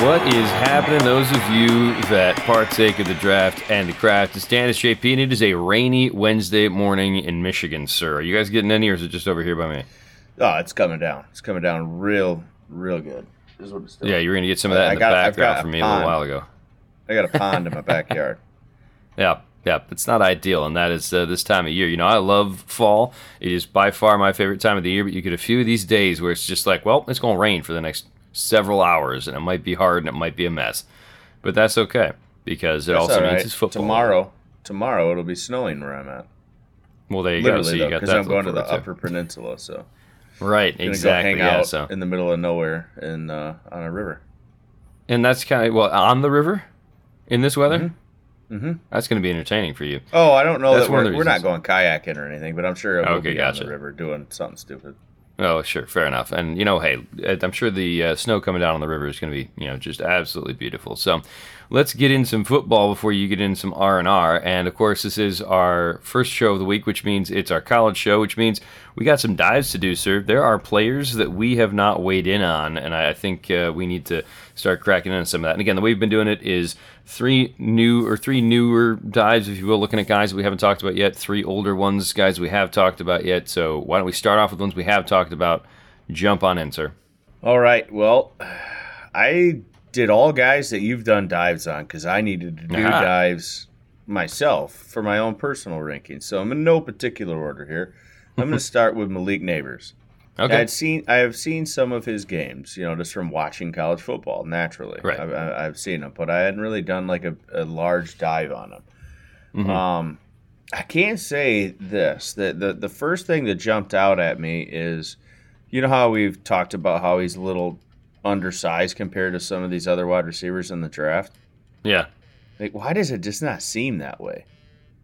What is happening, those of you that partake of the draft and the craft? It's Dennis JP, and it is a rainy Wednesday morning in Michigan, sir. Are you guys getting any, or is it just over here by me? Oh, it's coming down. It's coming down real, real good. Is what it's doing. Yeah, you're going to get some of that I in the got- I've background from me a little while ago. I got a pond in my backyard. Yeah, yeah, it's not ideal, and that is uh, this time of year. You know, I love fall. It is by far my favorite time of the year, but you get a few of these days where it's just like, well, it's going to rain for the next several hours, and it might be hard and it might be a mess. But that's okay because it That's also all means it's football. Tomorrow, tomorrow it'll be snowing where I'm at. Well, there you go. So Literally, you though, got because I'm going to the Upper Peninsula, so Right, exactly. go hang yeah, out so in the middle of nowhere in uh, on a river. and that's kind of well on the river in this weather. Mhm. That's going to be entertaining for you. Oh, I don't know That's that we're, we're not going kayaking or anything, but I'm sure it will Okay, be gotcha. on the river doing something stupid. Oh, sure, fair enough. And you know, hey, I'm sure the uh, snow coming down on the river is going to be, you know, just absolutely beautiful. So, let's get in some football before you get in some R and R. And of course, this is our first show of the week, which means it's our college show, which means we got some dives to do, sir. There are players that we have not weighed in on, and I think uh, we need to start cracking into some of that. And again, the way we've been doing it is three new or three newer dives, if you will, looking at guys we haven't talked about yet, three older ones, guys we have talked about yet. So why don't we start off with ones we have talked about? Jump on in, sir. All right. Well, I did all guys that you've done dives on because I needed to do Aha. dives myself for my own personal ranking. So I'm in no particular order here. I'm going to start with Malik Nabers. Okay. I'd seen I have seen some of his games, you know, just from watching college football. Naturally, Right. I've, I- I've seen him, but I hadn't really done like a, a large dive on him. Mhm. Um, I can't say this. The, the the first thing that jumped out at me is, you know how we've talked about how he's a little undersized compared to some of these other wide receivers in the draft. yeah. Like, why does it just not seem that way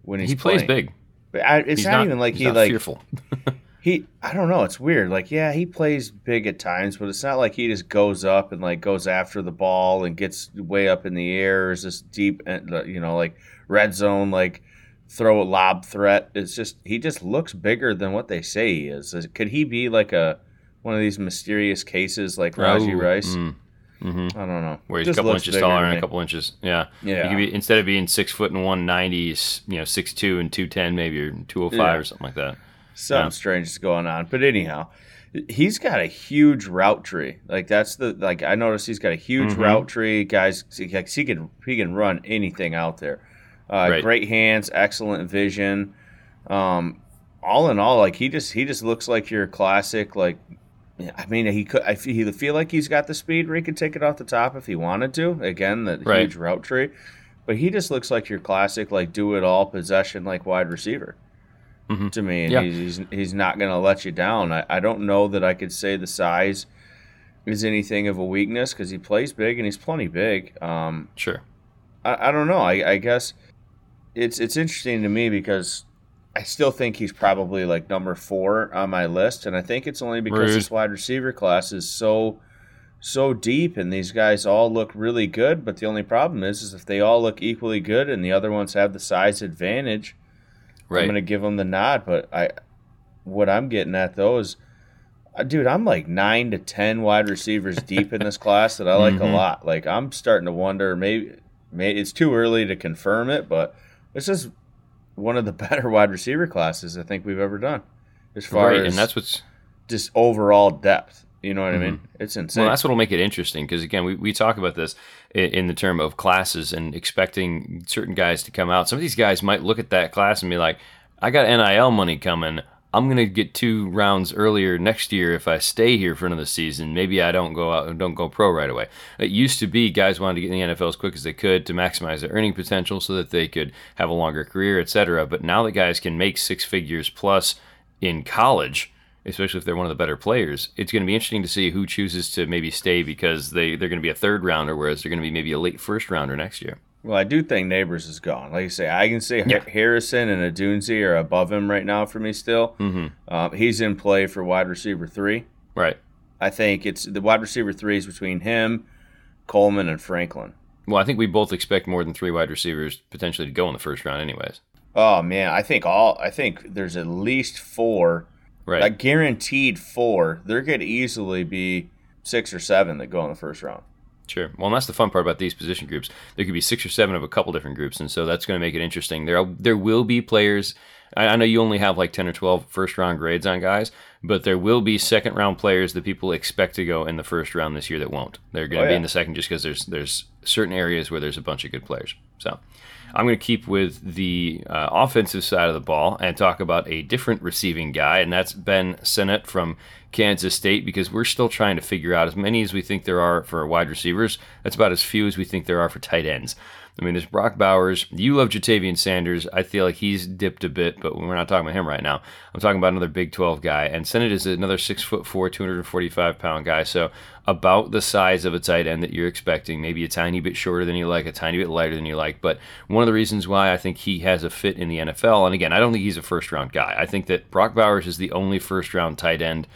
when he's He plays playing? big. But I, it's He's not, even like he not like fearful. he I don't know, it's weird. Like, yeah, he plays big at times, but it's not like he just goes up and like goes after the ball and gets way up in the air is this deep uh, and you know, like red zone like throw a lob threat. It's just he just looks bigger than what they say he. Is- Could he be like a one of these mysterious cases like Rashee Oh, Rice? mm, mhm. I don't know. Where he's a couple inches taller and a couple inches. Yeah. Yeah. Be instead of being six foot and one ninety, you know, six two and two ten maybe or two oh five or something like that. Something Yeah. strange is going on. But anyhow, he's got a huge route tree. Like that's the like I noticed he's got a huge Mhm. route tree. Guys, he, like, he can he can run anything out there. Uh, Right. Great hands, excellent vision. Um, all in all, like he just he just looks like your classic. Like I mean, he could I feel, feel like he's got the speed where he could take it off the top if he wanted to. Again, the Right. huge route tree. But he just looks like your classic, like do it all possession, like wide receiver Mhm. to me, and Yeah. he's, he's he's not going to let you down. I, I don't know that I could say the size is anything of a weakness because he plays big and he's plenty big. Um, Sure. I, I don't know. I, I guess it's it's interesting to me because I still think he's probably like number four on my list, and I think it's only because Rude. this wide receiver class is so so deep, and these guys all look really good. But the only problem is, is if they all look equally good and the other ones have the size advantage. I'm gonna give them the nod, but I, what I'm getting at though is, uh, dude, I'm like nine to ten wide receivers deep in this class that I like Mhm. a lot. Like I'm starting to wonder, maybe, maybe it's too early to confirm it, but this is one of the better wide receiver classes I think we've ever done, as far right. as And that's what's just overall depth. You know what I mm-hmm. mean? It's insane. Well, that's what'll make it interesting because again, we, we talk about this in, in the term of classes and expecting certain guys to come out. Some of these guys might look at that class and be like, "I got NIL money coming. I'm gonna get two rounds earlier next year if I stay here for another season. Maybe I don't go out and don't go pro right away." It used to be guys wanted to get in the NFL as quick as they could to maximize their earning potential so that they could have a longer career, etc. But now that guys can make six figures plus in college especially if they're one of the better players, it's going to be interesting to see who chooses to maybe stay because they, they're going to be a third rounder, whereas they're going to be maybe a late first rounder next year. Well, I do think Nabers is gone. Like you say, I can say Yeah. Harrison and Odunze are above him right now for me still. Mm-hmm. Um, he's in play for wide receiver three. Right. I think it's the wide receiver three is between him, Coleman, and Franklin. Well, I think we both expect more than three wide receivers potentially to go in the first round, anyways. Oh man, I think all I think there's at least four Right. Guaranteed four. There could easily be six or seven that go in the first round. Sure. Well, and that's the fun part about these position groups. There could be six or seven of a couple different groups, and so that's going to make it interesting. There, there will be players. I, I know you only have like ten or 12 first round grades on guys, but there will be second round players that people expect to go in the first round this year that won't. They're going to Oh, be in the second just because there's there's certain areas where there's a bunch of good players. So. I'm going to keep with the uh, offensive side of the ball and talk about a different receiving guy, and that's Ben Sinnott from Kansas State because we're still trying to figure out as many as we think there are for wide receivers. That's about as few as we think there are for tight ends. I mean, there's Brock Bowers. You love Ja'Tavion Sanders. I feel like he's dipped a bit, but we're not talking about him right now. I'm talking about another Big 12 guy, and Sinnott is another six foot four, 245 pound guy. So about the size of a tight end that you're expecting, maybe a tiny bit shorter than you like, a tiny bit lighter than you like. But one of the reasons why I think he has a fit in the NFL, and again, I don't think he's a first round guy. I think that Brock Bowers is the only first round tight end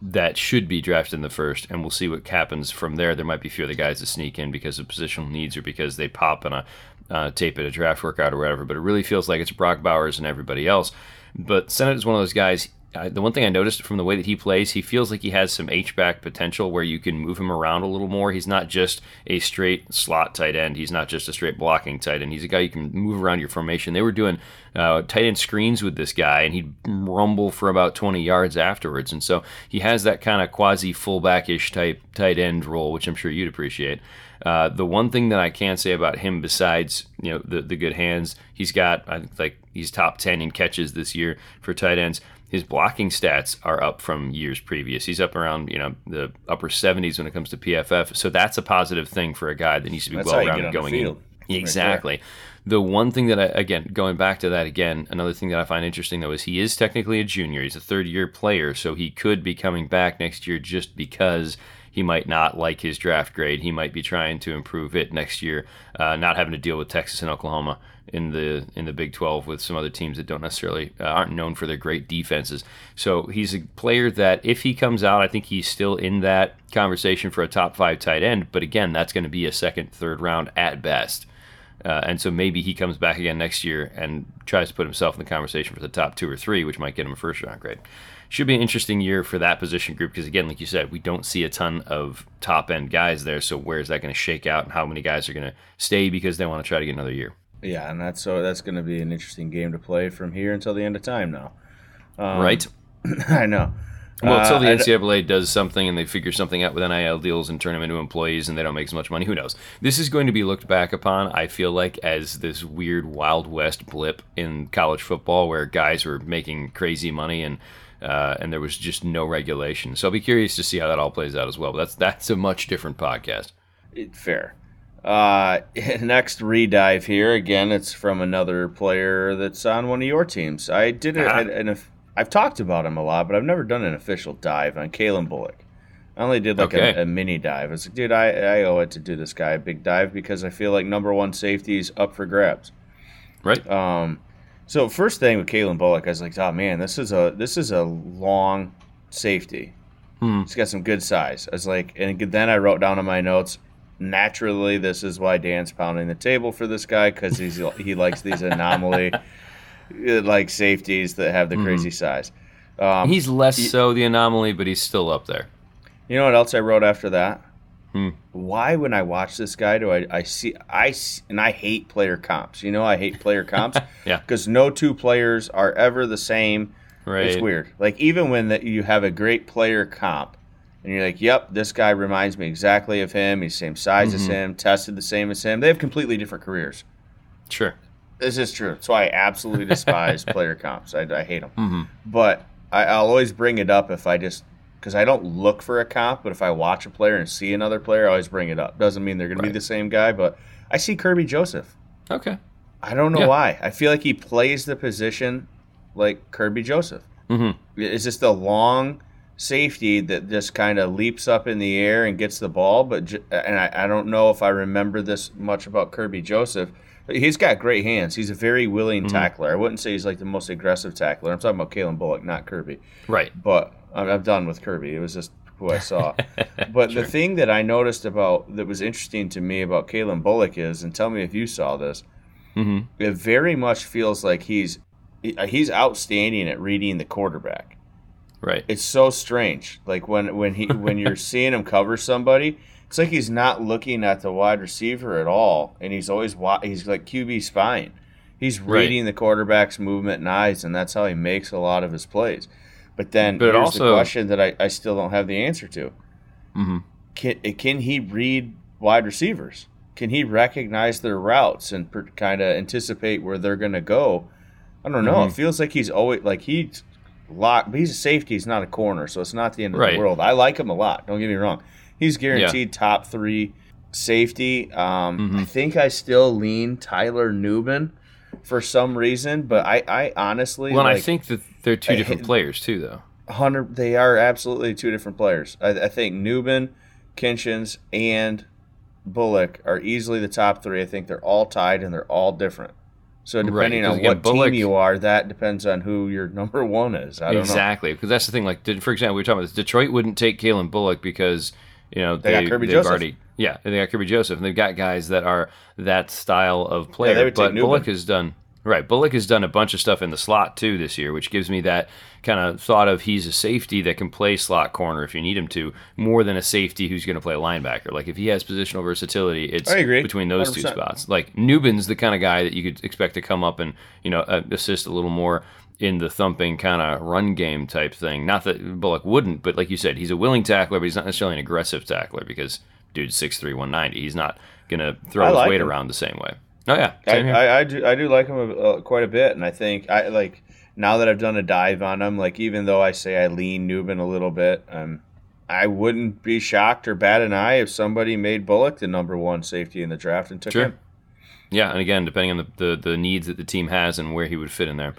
that should be drafted in the first, and we'll see what happens from there. There might be a few other guys that sneak in because of positional needs or because they pop in a uh, tape at a draft workout or whatever. But it really feels like it's Brock Bowers and everybody else. But Sinnott is one of those guys. Uh, the one thing I noticed from the way that he plays, he feels like he has some H back potential where you can move him around a little more. He's not just a straight slot tight end. He's not just a straight blocking tight end. He's a guy you can move around your formation. They were doing uh, tight end screens with this guy, and he'd rumble for about 20 yards afterwards. And so he has that kind of quasi fullback-ish type tight end role, which I'm sure you'd appreciate. Uh, the one thing that I can say about him, besides you know the the good hands, he's got I think like he's top 10 in catches this year for tight ends. His blocking stats are up from years previous. He's up around you know the upper 70s when it comes to PFF. So that's a positive thing for a guy that needs to be well rounded going in. Right. Exactly. The one thing that I, again, going back to that again, another thing that I find interesting though is he is technically a junior. He's a third year player, so he could be coming back next year just because he might not like his draft grade. He might be trying to improve it next year, uh, not having to deal with Texas and Oklahoma in the in the Big 12 with some other teams that don't necessarily uh, aren't known for their great defenses. So he's a player that if he comes out, I think he's still in that conversation for a top five tight end. But again, that's going to be a second, third round at best. Uh, and so maybe he comes back again next year and tries to put himself in the conversation for the top two or three, which might get him a first round grade. Should be an interesting year for that position group because, again, like you said, we don't see a ton of top end guys there. So where is that going to shake out, and how many guys are going to stay because they want to try to get another year? Yeah, and that's so that's going to be an interesting game to play from here until the end of time. Now, um, right? I know. Well, until the Uh, NCAA does something and they figure something out with NIL deals and turn them into employees and they don't make as much money, who knows? This is going to be looked back upon, I feel like, as this weird Wild West blip in college football where guys were making crazy money and uh, and there was just no regulation. So I'll be curious to see how that all plays out as well. But that's that's a much different podcast. It- fair. Uh, next redive here again. It's from another player that's on one of your teams. I did it, Ah. and, I've talked about him a lot, but I've never done an official dive on Calen Bullock. I only did like Okay. a, a mini dive. I was like, dude, I, I owe it to do this guy a big dive because I feel like number one safety is up for grabs. Right? Um, so first thing with Calen Bullock, I was like, oh man, this is a this is a long safety. Hmm. He's got some good size. I was like, and then I wrote down in my notes. Naturally, this is why Dan's pounding the table for this guy because he's he likes these anomaly like safeties that have the crazy size. Um, He's less so the anomaly, but he's still up there. you know what else I wrote after that? Hmm. Why, when I watch this guy, do I, I see I and I hate player comps. You know, I hate player comps. Yeah. Because no two players are ever the same. Right? It's weird. Like even when that you have a great player comp, and you're like, "Yep, this guy reminds me exactly of him. He's the same size as him, tested the same as him. They have completely different careers." Sure. This is true. That's why I absolutely despise player comps. I, I hate them. hmm But I, I'll always bring it up if I just because I don't look for a comp, but if I watch a player and see another player, I always bring it up. Doesn't mean they're going to be the same guy, but I see Kerby Joseph. Okay. I don't know Yeah. why. I feel like he plays the position like Kerby Joseph. hmm It's just a long safety that just kind of leaps up in the air and gets the ball. But and I, I don't know if I remember this much about Kerby Joseph. But he's got great hands. He's a very willing Mm-hmm. tackler. I wouldn't say he's like the most aggressive tackler. I'm talking about Calen Bullock, not Kerby. Right. But I'm, I'm done with Kerby. It was just who I saw. but the thing that I noticed about that was interesting to me about Calen Bullock is, and tell me if you saw this, hmm it very much feels like he's he's outstanding at reading the quarterback. Right. It's so strange. Like when when he when you're seeing him cover somebody, it's like he's not looking at the wide receiver at all, and he's always wa- he's like QB spying. He's Right. reading the quarterback's movement and eyes, and that's how he makes a lot of his plays. But then But here's also- the question that I, I still don't have the answer to. hmm Can, can he read wide receivers? Can he recognize their routes and per, kind of anticipate where they're going to go? I don't know. Mhm. It feels like he's always like he's locked. But he's a safety. He's not a corner, so it's not the end of Right. the world. I like him a lot. Don't get me wrong. He's guaranteed top three safety. Um, Mhm. I think I still lean Tyler Nubin for some reason, but I, I honestly Well, and I think that they're two different hate- players too, though. hundred. They are absolutely two different players. I, I think Nubin, Kinchens, and Bullock are easily the top three. I think they're all tied and they're all different. So Right, on what Bullock- team you are, that depends on who your number one is. I don't exactly, because that's the thing. Like, did, for example, we were talking about this. Detroit wouldn't take Calen Bullock because you know They got Kerby they've Joseph. already yeah they got Kerby Joseph, and they've got guys that are that style of player. they would but. Bullock has done right. Bullock has done a bunch of stuff in the slot too this year, which gives me that kind of thought of he's a safety that can play slot corner if you need him to, more than a safety who's going to play linebacker. Like if he has positional versatility, it's between those two 100%. spots. Like Nubin's the kind of guy that you could expect to come up and you know assist a little more in the thumping kind of run game type thing. Not that Bullock wouldn't, but like you said, he's a willing tackler, but he's not necessarily an aggressive tackler because dude's 6'3", 190. He's not gonna throw I his like weight him. around the same way. Oh yeah, I. I, I do I do like him uh, quite a bit, and I think I like now that I've done a dive on him. Like even though I say I lean Nubin a little bit, um, I wouldn't be shocked or bat an eye if somebody made Bullock the number one safety in the draft and took Sure. him. Yeah, and again, depending on the, the, the needs that the team has and where he would fit in there.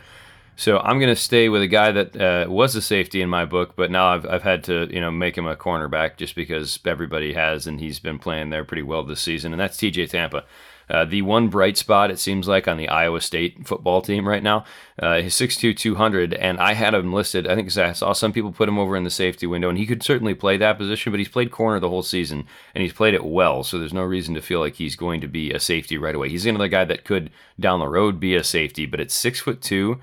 So I'm going to stay with a guy that uh, was a safety in my book, but now I've, I've had to you know make him a cornerback just because everybody has, and he's been playing there pretty well this season, and that's T.J. Tampa. Uh, the one bright spot it seems like on the Iowa State football team right now, uh, he's 6'2", 200, and I had him listed. I think I saw some people put him over in the safety window, and he could certainly play that position, but he's played corner the whole season, and he's played it well. So there's no reason to feel like he's going to be a safety right away. He's another guy that could down the road be a safety, but at six foot two,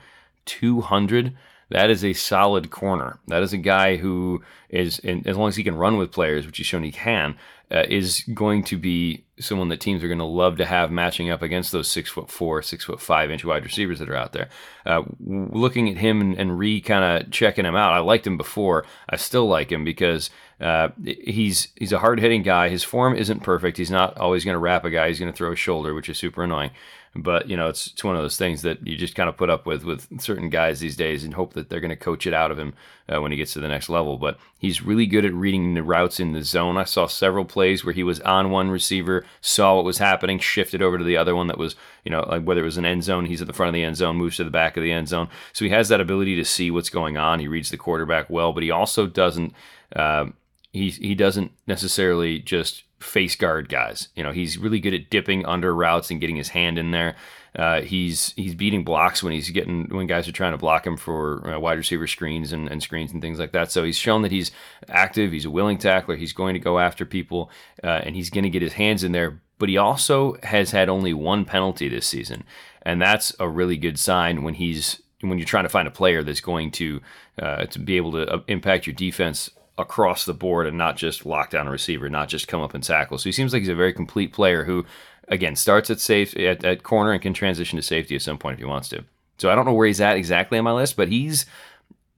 200 that is a solid corner that is a guy who is as long as he can run with players which he's shown he can uh, is going to be someone that teams are going to love to have matching up against those six foot four six foot five inch wide receivers that are out there. Uh, looking at him and, and re kind of checking him out i liked him before. I still like him because uh, he's he's a hard hitting guy. His form isn't perfect. He's not always going to wrap a guy. He's going to throw a shoulder which is super annoying but you know it's, it's one of those things that you just kind of put up with with certain guys these days and hope that they're going to coach it out of him uh, when he gets to the next level. But he's really good at reading the routes in the zone. I saw several plays where he was on one receiver saw what was happening shifted over to the other one that was you know like whether it was an end zone he's at the front of the end zone moves to the back of the end zone. So he has that ability to see what's going on. He reads the quarterback well but he also doesn't uh, he he doesn't necessarily just face guard guys. You know, he's really good at dipping under routes and getting his hand in there. Uh, he's he's beating blocks when he's getting when guys are trying to block him for uh, wide receiver screens and, and screens and things like that. So he's shown that he's active. He's a willing tackler. He's going to go after people uh, and he's going to get his hands in there. But he also has had only one penalty this season, and that's a really good sign when he's when you're trying to find a player that's going to uh, to be able to uh, impact your defense across the board and not just lock down a receiver, not just come up and tackle. So he seems like he's a very complete player who, again, starts at safe at, at corner and can transition to safety at some point if he wants to. So I don't know where he's at exactly on my list, but he's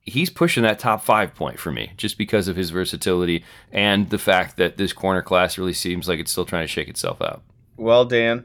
he's pushing that top five point for me just because of his versatility and the fact that this corner class really seems like it's still trying to shake itself out. Well, Dan,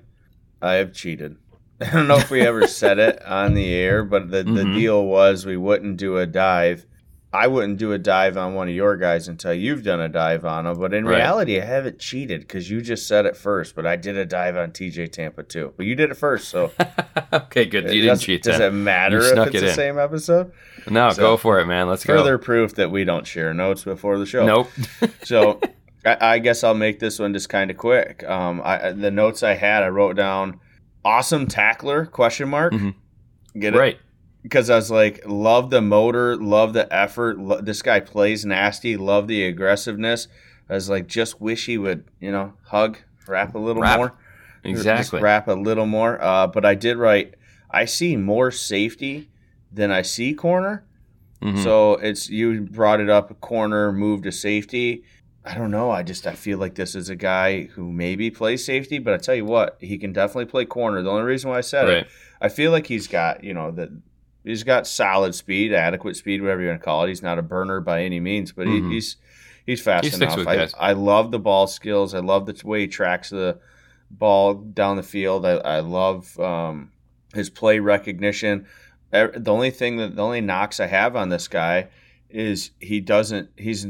I have cheated. I don't know if we ever said it on the air, but the, the Mhm. deal was we wouldn't do a dive. I wouldn't do a dive on one of your guys until you've done a dive on them. But in Right. reality, I haven't cheated because you just said it first. But I did a dive on TJ Tampa too. But you did it first, so okay, good. You didn't cheat. Does then. it matter You if it's it the in. same episode? No, So, go for it, man. Let's go. Further proof that we don't share notes before the show. Nope. so I, I guess I'll make this one just kind of quick. Um, I, the notes I had, I wrote down awesome tackler question mark. Mhm. Get it? right. Because I was like, love the motor, love the effort. Lo- this guy plays nasty. Love the aggressiveness. I was like, just wish he would, you know, hug, rap a little Rap. more. Exactly. Just rap a little more. Uh, but I did write, I see more safety than I see corner. Mm-hmm. So it's you brought it up, a corner, move to safety. I don't know. I just I feel like this is a guy who maybe plays safety, but I tell you what, he can definitely play corner. The only reason why I said right. it, I feel like he's got you know that he's got solid speed, adequate speed, whatever you want to call it. He's not a burner by any means, but mm-hmm. he, he's he's fast he enough. I, I, love the ball skills. I love the way he tracks the ball down the field. I, I love um, his play recognition. The only thing that the only knocks I have on this guy is he doesn't. He's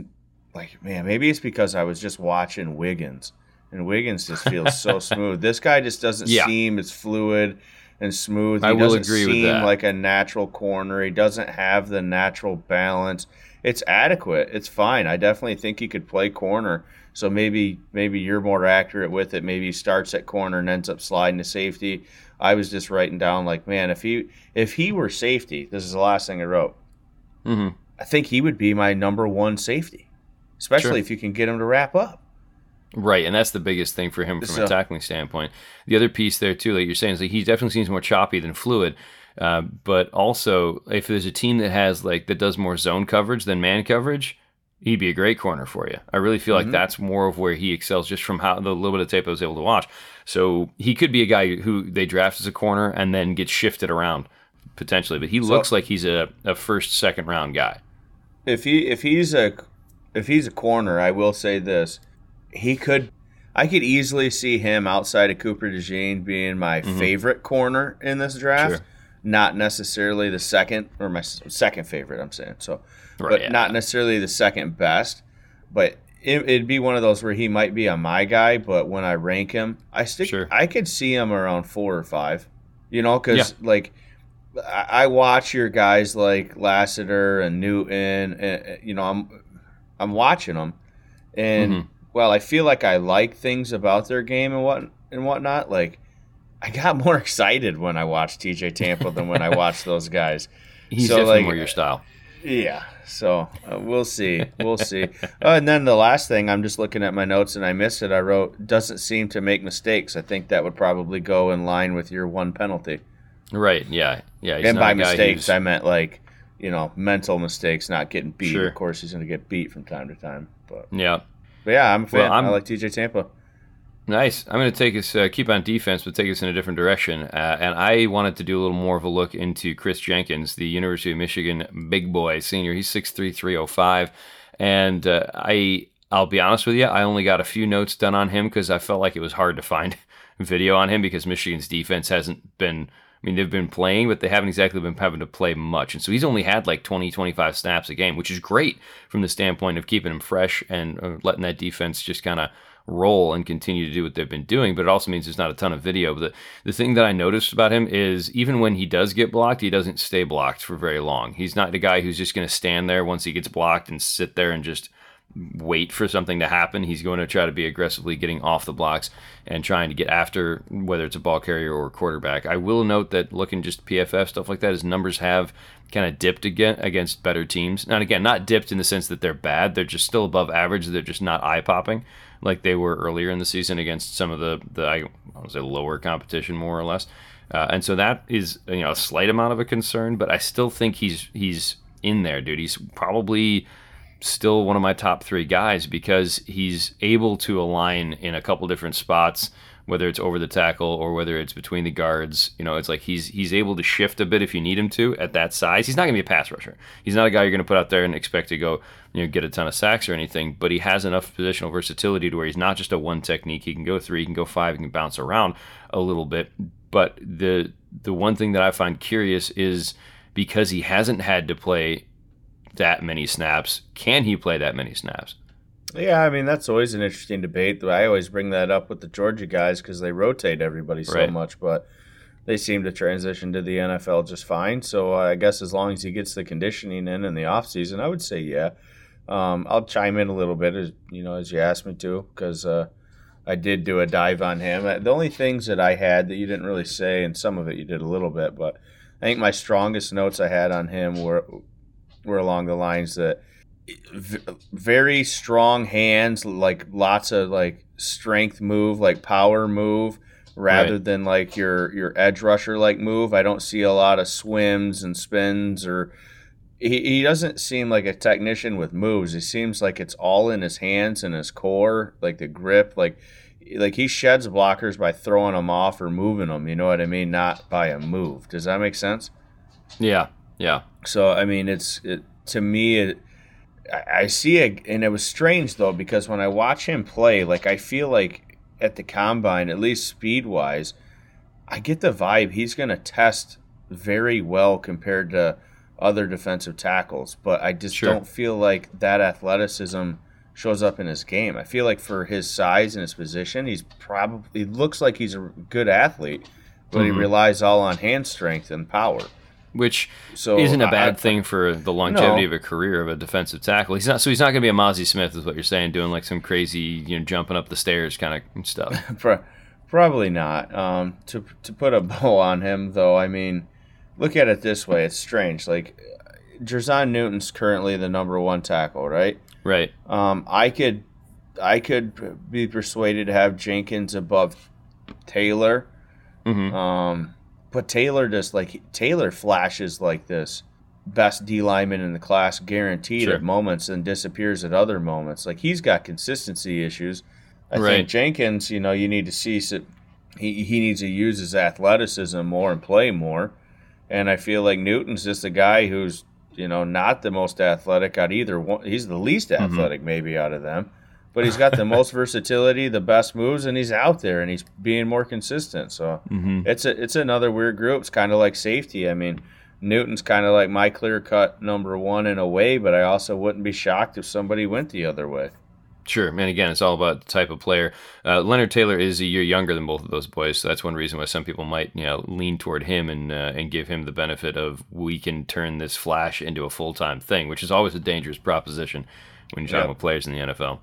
like man, maybe it's because I was just watching Wiggins, and Wiggins just feels so smooth. This guy just doesn't yeah. seem as fluid and smooth. He I will agree with that. Like a natural corner, he doesn't have the natural balance. It's adequate. It's fine. I definitely think he could play corner. So maybe maybe you're more accurate with it. Maybe he starts at corner and ends up sliding to safety. I was just writing down like, man, if he if he were safety, this is the last thing I wrote. Mm-hmm. I think he would be my number one safety, especially sure. if you can get him to wrap up. Right, and that's the biggest thing for him from so, a tackling standpoint. The other piece there too, like you're saying, is like he definitely seems more choppy than fluid. Uh, but also, if there's a team that has like that does more zone coverage than man coverage, he'd be a great corner for you. I really feel mm-hmm. like that's more of where he excels, just from how the little bit of tape I was able to watch. So he could be a guy who they draft as a corner and then gets shifted around potentially. But he so, looks like he's a, a first, second round guy. If he if he's a if he's a corner, I will say this he could I could easily see him outside of Cooper DeJean being my mm-hmm. favorite corner in this draft. Sure. Not necessarily the second or my second favorite, I'm saying. So, right, but yeah. not necessarily the second best. But it, would be one of those where he might be a my guy, but when I rank him, I stick. Sure. I could see him around four or five. You know, because yeah. like I watch your guys like Lassiter and Newton, and you know, I'm I'm watching them, and. Mm-hmm well, I feel like I like things about their game and what and whatnot, like I got more excited when I watched TJ Tampa than when I watched those guys. He's so, definitely like, more your style. Yeah, so uh, we'll see, we'll see. Uh, and then the last thing, I'm just looking at my notes and I missed it. I wrote doesn't seem to make mistakes. I think that would probably go in line with your one penalty. Right. Yeah. Yeah. and by mistakes, I meant like you know mental mistakes, not getting beat. Sure. Of course, he's going to get beat from time to time. But yeah. But yeah, I'm a fan. Well, I'm, i like TJ Tampa. Nice. I'm going to take us, uh, keep on defense, but take us in a different direction. Uh, and I wanted to do a little more of a look into Kris Jenkins, the University of Michigan big boy senior. He's 6'3", 305. And uh, I, I'll be honest with you, I only got a few notes done on him because I felt like it was hard to find video on him because Michigan's defense hasn't been – I mean, they've been playing, but they haven't exactly been having to play much. And so he's only had like 20, 25 snaps a game, which is great from the standpoint of keeping him fresh and uh, letting that defense just kind of roll and continue to do what they've been doing. But it also means there's not a ton of video. But the, the thing that I noticed about him is even when he does get blocked, he doesn't stay blocked for very long. He's not the guy who's just going to stand there once he gets blocked and sit there and just – wait for something to happen. He's going to try to be aggressively getting off the blocks and trying to get after whether it's a ball carrier or quarterback. I will note that looking just PFF stuff like that, his numbers have kind of dipped again against better teams. And again, not dipped in the sense that they're bad; they're just still above average. They're just not eye popping like they were earlier in the season against some of the the I was a lower competition more or less. Uh, and so that is you know a slight amount of a concern, but I still think he's he's in there, dude. He's probably still one of my top three guys because he's able to align in a couple different spots, whether it's over the tackle or whether it's between the guards. You know, it's like he's he's able to shift a bit if you need him to at that size. He's not going to be a pass rusher. He's not a guy you're going to put out there and expect to go you know get a ton of sacks or anything. But he has enough positional versatility to where he's not just a one technique. He can go three, he can go five, he can bounce around a little bit. But the the one thing that I find curious is because he hasn't had to play that many snaps. Can he play that many snaps? Yeah, I mean that's always an interesting debate. I always bring that up with the Georgia guys because they rotate everybody so right. much, but they seem to transition to the NFL just fine. So uh, I guess as long as he gets the conditioning in in the off season, I would say yeah. Um, I'll chime in a little bit as you know as you asked me to because uh, I did do a dive on him. Uh, the only things that I had that you didn't really say, and some of it you did a little bit, but I think my strongest notes I had on him were were along the lines that very strong hands, like lots of like strength move, like power move, rather right. than like your your edge rusher like move. I don't see a lot of swims and spins or he, he doesn't seem like a technician with moves. He seems like it's all in his hands and his core, like the grip, like like he sheds blockers by throwing them off or moving them. You know what I mean? Not by a move. Does that make sense? Yeah, yeah. So I mean, it's it, to me. It, I, I see it, and it was strange though because when I watch him play, like I feel like at the combine, at least speed wise, I get the vibe he's going to test very well compared to other defensive tackles, but I just Sure. don't feel like that athleticism shows up in his game. I feel like for his size and his position, he's probably he looks like he's a good athlete, but he Mhm. relies all on hand strength and power. Which So isn't a bad I- thing for the longevity No. of a career of a defensive tackle. He's not so he's not going to be a Mazi Smith, is what you're saying, doing like some crazy, you know, jumping up the stairs kind of stuff. Probably not. Um, to to put a bow on him, though, I mean, look at it this way: it's strange. Like, Jer'Zhan Newton's currently the number one tackle, right? right. Um, I could, I could be persuaded to have Jenkins above Taylor. hmm Um, but Taylor just like Taylor flashes like this best D lineman in the class, guaranteed Sure. at moments, and disappears at other moments. Like he's got consistency issues. I Right. think Jenkins, you know, you need to see he he needs to use his athleticism more and play more. And I feel like Newton's just a guy who's you know not the most athletic out either one. He's the least Mm-hmm. athletic maybe out of them. But he's got the most versatility, the best moves, and he's out there and he's being more consistent. So hmm it's a it's another weird group. It's kind of like safety. I mean, Newton's kind of like my clear cut number one in a way, but I also wouldn't be shocked if somebody went the other way. Sure, and again, it's all about the type of player. Uh, Leonard Taylor is a year younger than both of those boys, so that's one reason why some people might, you know, lean toward him and uh, and give him the benefit of we can turn this flash into a full time thing, which is always a dangerous proposition when you're talking Yeah. about players in the NFL.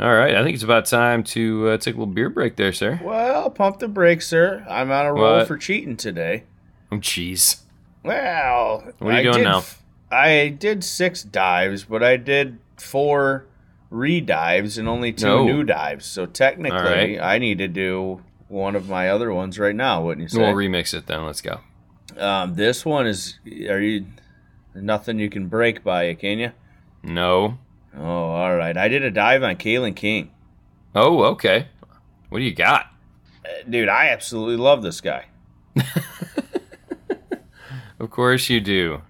All right, I think it's about time to uh, take a little beer break there, sir. Well, pump the brakes, sir. I'm on a roll What? for cheating today. Oh, jeez. Well, Where you I going did, now? I did six dives, but I did four re-dives and only two No. new dives. So technically, All right. I need to do one of my other ones right now. Wouldn't you say? We'll remix it then. Let's go. um, this one is. Are you? Nothing you can break by it, can you? No. Oh, all right. I did a dive on Kalen King. Oh, okay. What do you got? Uh, Dude, I absolutely love this guy. Of course you do.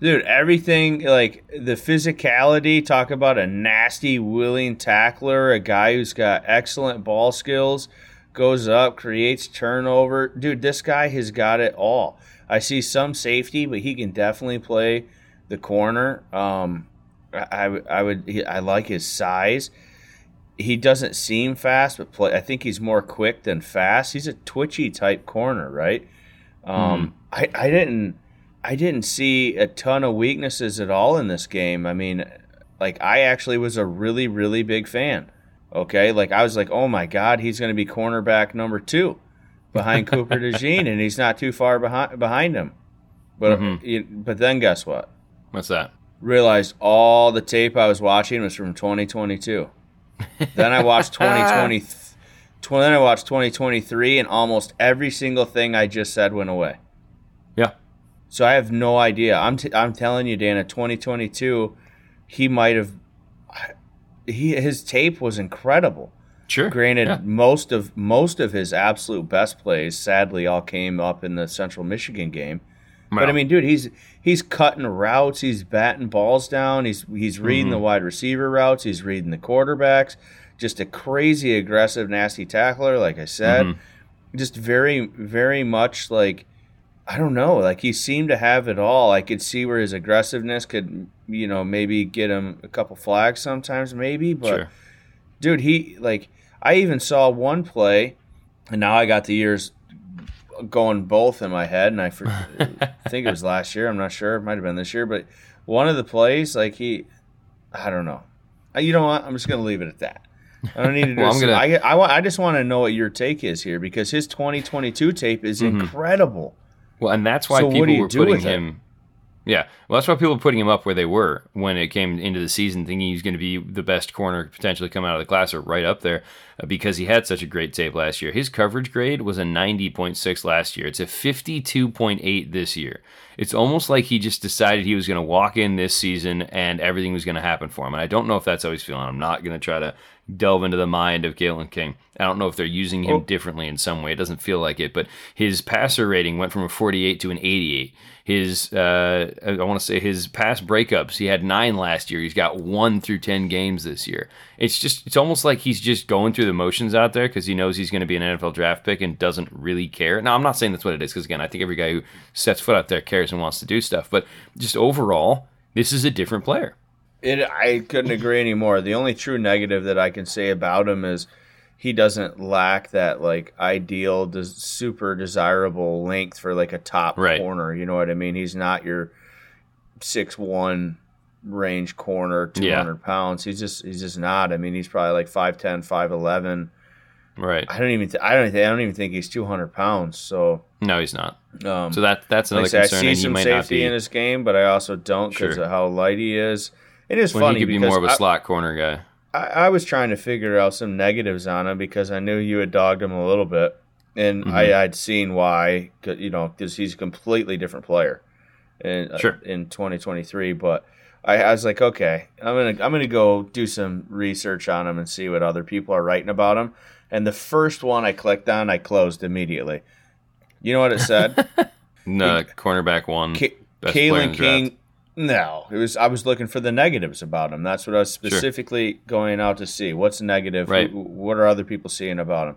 Dude, everything like the physicality, talk about a nasty, willing tackler, a guy who's got excellent ball skills, goes up, creates turnover. Dude, this guy has got it all. I see some safety, but he can definitely play the corner. Um, I, I, would, he, I like his size. He doesn't seem fast, but play, I think he's more quick than fast. He's a twitchy type corner, right? Um, I, I didn't. I didn't see a ton of weaknesses at all in this game. I mean, like I actually was a really, really big fan. Okay, like I was like, oh my god, he's going to be cornerback number two behind Cooper DeJean, and he's not too far behind behind him. But Mhm. but then guess what? What's that? Realized all the tape I was watching was from 2022. then I watched 2020. tw- Then I watched 2023, and almost every single thing I just said went away. Yeah. So I have no idea. I'm t- I'm telling you, Dana, 2022, he might have. He his tape was incredible. Sure. Granted, Yeah. most of most of his absolute best plays, sadly, all came up in the Central Michigan game. But I mean, dude, he's he's cutting routes, he's batting balls down, he's he's reading Mm-hmm. the wide receiver routes, he's reading the quarterbacks. Just a crazy aggressive, nasty tackler, like I said. Mhm. Just very, very much like I don't know, like he seemed to have it all. I could see where his aggressiveness could, you know, maybe get him a couple flags sometimes, maybe. But sure. dude, he like I even saw one play, and now I got the years going both in my head, and I, for, think it was last year. I'm not sure. It might have been this year, but one of the plays, like he, I don't know. You know what? I'm just gonna leave it at that. I don't need to. do Well, I'm gonna- I, I, I just want to know what your take is here because his 2022 tape is Mhm. incredible. Well, and that's why So people were putting him. Yeah, well, that's why people were putting him up where they were when it came into the season, thinking he was going to be the best corner potentially come out of the class or right up there uh, because he had such a great tape last year. His coverage grade was a 90.6 last year. It's a 52.8 this year. It's almost like he just decided he was going to walk in this season and everything was going to happen for him. And I don't know if that's how he's feeling. I'm not going to try to delve into the mind of Kalen King. I don't know if they're using him differently in some way. It doesn't feel like it, but his passer rating went from a 48 to an 88. His, uh, I want to say his past breakups. He had nine last year. He's got one through 10 games this year. It's just, it's almost like he's just going through the motions out there because he knows he's going to be an NFL draft pick and doesn't really care. Now, I'm not saying that's what it is because again, I think every guy who sets foot out there cares and wants to do stuff, but just overall, this is a different player. It, I couldn't agree anymore. The only true negative that I can say about him is he doesn't lack that like ideal, des- super desirable length for like a top Right. corner. You know what I mean? He's not your six one range corner, two hundred Yeah. pounds. He's just he's just not. I mean, he's probably like 5'10", 5'11". Right. I don't even th- I don't think I don't even think he's two hundred pounds. So No, he's not. um, So that that's like I another said, I see and he some might not safety be. in his game, but I also don't because Sure. of how light he is. It is when funny he could be more of a I- slot corner guy. I, I was trying to figure out some negatives on him because I knew you had dogged him a little bit, and Mhm. I, I'd seen why. You know, because he's a completely different player in uh, in 2023. But I, I was like, okay, I'm gonna I'm gonna go do some research on him and see what other people are writing about him. And the first one I clicked on, I closed immediately. You know what it said? No, cornerback one. Player Kalen the draft. No, it was. I was looking for the negatives about him. That's what I was specifically going out to see. What's negative? Right. What are other people seeing about him?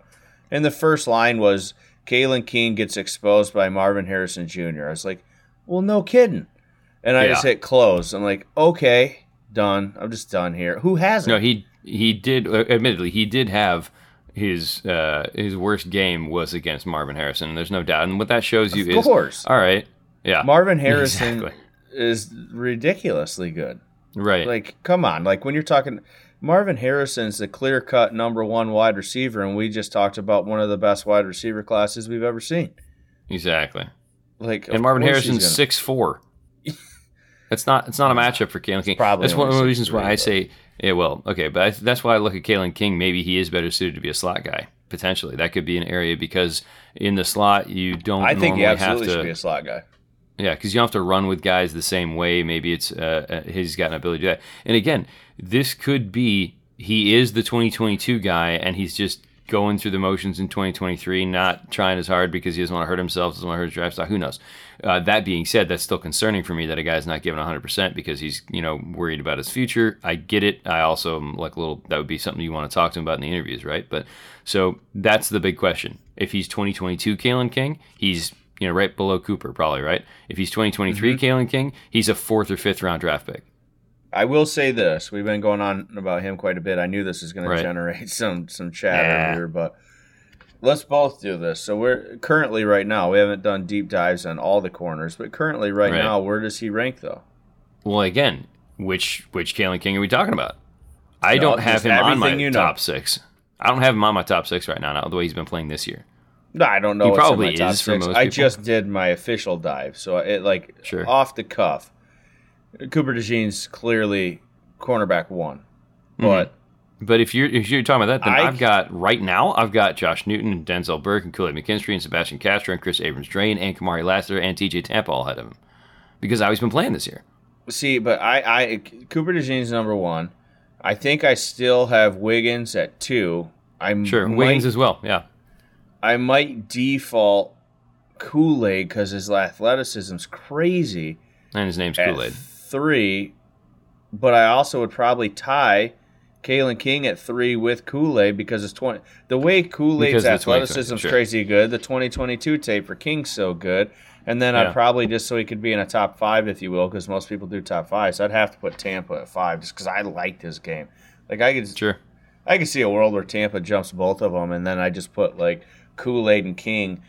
And the first line was Kalen King gets exposed by Marvin Harrison Jr. I was like, well, no kidding. And I Yeah. just hit close. I'm like, okay, done. I'm just done here. Who hasn't? No, he he did. Uh, admittedly, he did have his uh, his worst game was against Marvin Harrison. There's no doubt, and what that shows you Of is course. all right. Yeah, Marvin Harrison Exactly. Is ridiculously good. right. Like, come on. Like, when you're talking, Marvin Harrison's the clear cut number one wide receiver, and we just talked about one of the best wide receiver classes we've ever seen. exactly. Like, And Marvin Harrison's gonna- six four. It's not. It's not a matchup for Kalen King. Probably that's one of the reasons why I say, yeah, well, okay, but I, that's why I look at Kalen King. Maybe he is better suited to be a slot guy potentially. That could be an area because in the slot you don't. I think he absolutely have to, should be a slot guy. Yeah, because you don't have to run with guys the same way. Maybe it's uh, uh, he's got an ability to do that. And again, this could be he is the 2022 guy, and he's just going through the motions in 2023, not trying as hard because he doesn't want to hurt himself, doesn't want to hurt his draft stock. Who knows? Uh, that being said, that's still concerning for me that a guy's not giving 100% because he's you know worried about his future. I get it. I also am like a little. That would be something you want to talk to him about in the interviews, right? But so that's the big question. If he's 2022 Kalen King, he's you know right below Cooper probably, right? If he's 2023 Mm-hmm. Kalen King, he's a fourth or fifth round draft pick. I will say this: we've been going on about him quite a bit. I knew this was going Right. to generate some some chatter Yeah. here, but let's both do this. So we're currently right now. We haven't done deep dives on all the corners, but currently right, Right. now, where does he rank though? Well, again, which which Kalen King are we talking about? I No, don't have him on my you know. top six. I don't have him on my top six right now. Not the way he's been playing this year. No, I don't know. He probably is for most I people. just did my official dive, so it like Sure. off the cuff. Cooper DeJean's clearly cornerback one, Mm-hmm. but But if you're if you're talking about that, then I- I, have got right now I've got Josh Newton and Denzel Burke and Kool-Aid McKinstry and Sebastian Castro and Kris Abrams-Draine and Kamari Lassiter and TJ Tampa all ahead of him because I've been playing this year. see, but I, I Cooper DeJean's number one. I think I still have Wiggins at two. I'm Sure, might, Wiggins as well. Yeah, I might default Kool Aid because his athleticism's crazy and his name's at Kool-Aid. three, but I also would probably tie Kalen King at three with Kool Aid because it's twenty. The way Kool Aid's of the 2022, athleticism's sure. crazy good. The 2022 tape for King's so good, and then Yeah. I'd probably just so he could be in a top five, if you will, because most people do top five. So I'd have to put Tampa at five just because I liked his game. Like I could, Sure. I could see a world where Tampa jumps both of them, and then I just put like Kool Aid and King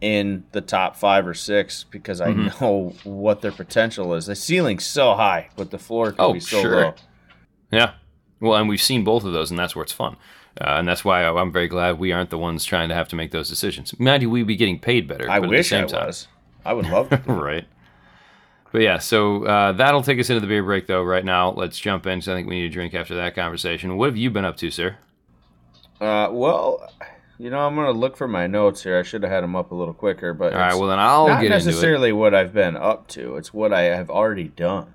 in the top five or six because I Mm-hmm. know what their potential is. The ceiling's so high, but the floor can Oh, be so sure. low. Yeah. Well, and we've seen both of those, and that's where it's fun. Uh, and that's why I'm very glad we aren't the ones trying to have to make those decisions. Imagine we'd be getting paid better. I wish at I the same time, was. I would love to. right. But yeah, so uh, that'll take us into the beer break, though. Right now, let's jump in. So I think we need a drink after that conversation. What have you been up to, sir? Uh, well, you know, I'm gonna look for my notes here. I should have had them up a little quicker, but All right, well then I'll not get into it. necessarily what I've been up to. It's what I have already done.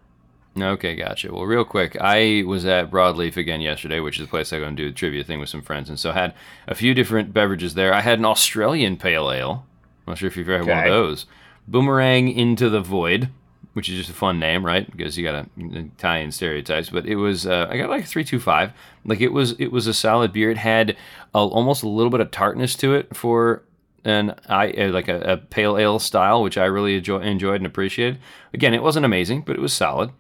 Okay, gotcha. Well, real quick, I was at Broadleaf again yesterday, which is the place I go and do the trivia thing with some friends, and so I had a few different beverages there. I had an Australian pale ale. I'm not sure if you've ever had one of those. Boomerang into the void, which is just a fun name, right? Because you got a, Italian stereotypes. But it was uh, I got like a three two five. Like it was it was a solid beer. It had a, almost a little bit of tartness to it for an I uh, like a, a pale ale style, which I really enjoy, enjoyed and appreciated. Again, it wasn't amazing, but it was solid.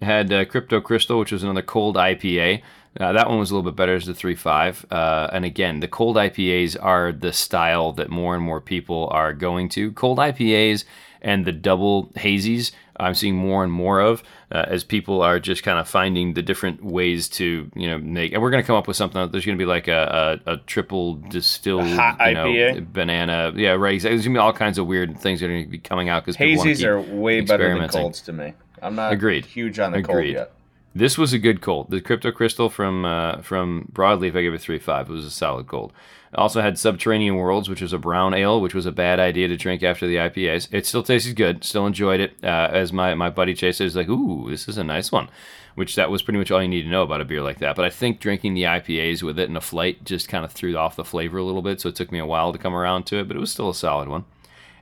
It had uh, Crypto Crystal, which was another cold IPA. Uh, that one was a little bit better as the 3.5. Uh, and again, the cold IPAs are the style that more and more people are going to. Cold IPAs and the double hazies, I'm seeing more and more of uh, as people are just kind of finding the different ways to, you know, make. And we're going to come up with something. There's going to be like a, a, a triple distilled, you know, IPA? banana. Yeah, right. exactly. There's going to be all kinds of weird things that are going to be coming out because Hazies are way better than colds to me. I'm not Agreed. huge on the cold yet. This was a good cold. The Crypto Crystal from uh, from Broadleaf, I gave it three five. It was a solid cold. Also had Subterranean Worlds, which was a brown ale, which was a bad idea to drink after the IPAs. It still tasted good. Still enjoyed it. Uh, as my, my buddy Chase he's like, "Ooh, this is a nice one," which that was pretty much all you need to know about a beer like that. But I think drinking the IPAs with it in a flight just kind of threw off the flavor a little bit. So it took me a while to come around to it, but it was still a solid one.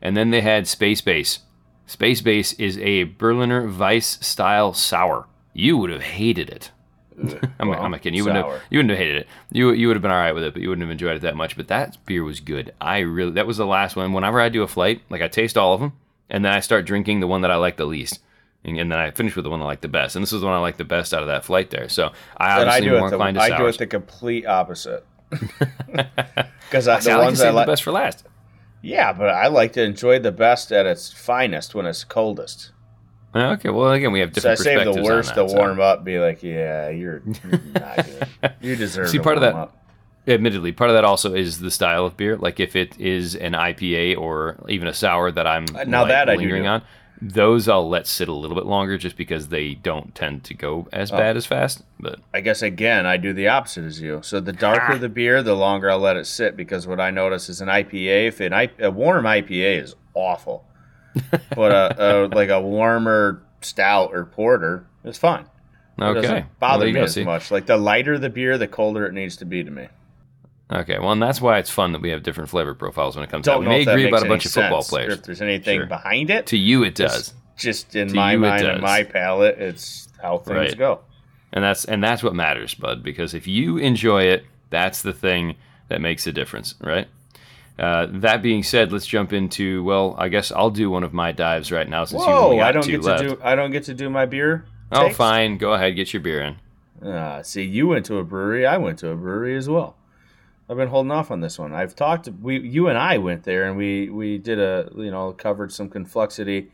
And then they had Space Base. Space Base is a Berliner Weiss style sour. You would have hated it. I'm, Well, I'm not kidding. You wouldn't sour. have. You wouldn't have hated it. You you would have been all right with it, but you wouldn't have enjoyed it that much. But that beer was good. I really. That was the last one. Whenever I do a flight, like I taste all of them, and then I start drinking the one that I like the least, and, and then I finish with the one I like the best. And this is the one I like the best out of that flight there. So I But I obviously do more it the, inclined to I do it the complete opposite. Because See, I the like ones I save the like, best for last. yeah, but I like to enjoy the best at its finest when it's coldest. Okay, well again, we have So I different save the worst on to so. warm up. Be like, yeah, you're, you're not good. You deserve. See, part of that- Up. admittedly, part of that also is the style of beer. Like if it is an IPA or even a sour that I'm Uh, now like, that lingering on, those I'll let sit a little bit longer just because they don't tend to go as Oh. bad as fast. But I guess again, I do the opposite as you. So the darker the beer, the longer I'll let it sit because what I notice is an IPA, if an I, a warm IPA is awful, but a, a like a warmer stout or porter is fine. It okay, doesn't Well, bother there me go, as see? much. Like the lighter the beer, the colder it needs to be to me. Okay, well, and that's why it's fun that we have different flavor profiles when it comes. Don't We know may agree about a bunch of football players. If there's anything Sure. behind it, To you, it does. just in To my mind and my palate, it's how things Right. go. and that's and that's what matters, bud. Because if you enjoy it, that's the thing that makes a difference, right? Uh, that being said, let's jump into. Well, I guess I'll do one of my dives right now since you only got I don't two get left. to do. I don't get to do my beer. oh, takes? fine. Go ahead, get your beer in. Uh, see, you went to a brewery. I went to a brewery as well. I've been holding off on this one. I've talked. We, you and I went there, and we we did a you know covered some ConfluxCity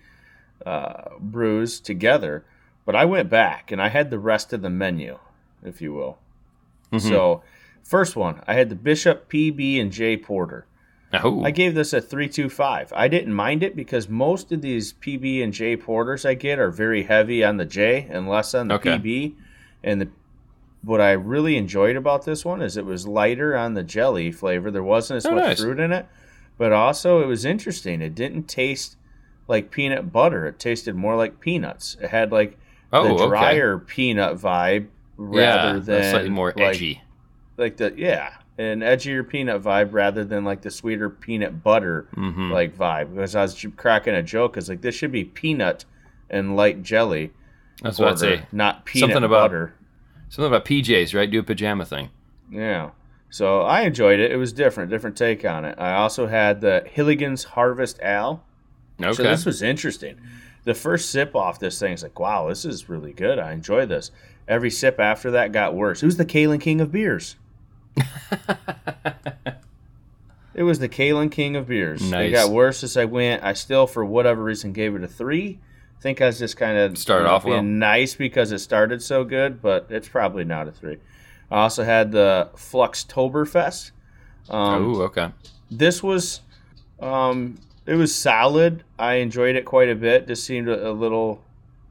uh, brews together. But I went back, and I had the rest of the menu, if you will. Mhm. So, first one, I had the Bishop PB and J Porter. Oh, I gave this a 325. I didn't mind it because most of these PB and J porters I get are very heavy on the J and less on the Okay. PB. And the what I really enjoyed about this one is it was lighter on the jelly flavor. There wasn't as Oh, much nice. fruit in it, but also it was interesting. It didn't taste like peanut butter. It tasted more like peanuts. It had like oh, the okay. drier peanut vibe rather yeah, than slightly more like, edgy. like the yeah, an edgier peanut vibe rather than like the sweeter peanut butter hmm like vibe. Because I was cracking a joke, is like this should be peanut and light jelly, That's what I'd say. not peanut Something about- butter. Something about PJs, right? Do a pajama thing. Yeah. So I enjoyed it. It was different, different take on it. I also had the Hilligan's Harvest Ale. Okay. So this was interesting. The first sip off this thing is like, wow, this is really good. I enjoy this. Every sip after that got worse. Who's the Kalen King of beers? It was the Kalen King of beers. Nice. It got worse as I went. I still, for whatever reason, gave it a three. I think I was just kind of Started off being well. nice because it started so good, but it's probably not a three. I also had the Fluxtoberfest. Um, oh, okay. this was um it was solid i enjoyed it quite a bit just seemed a, a little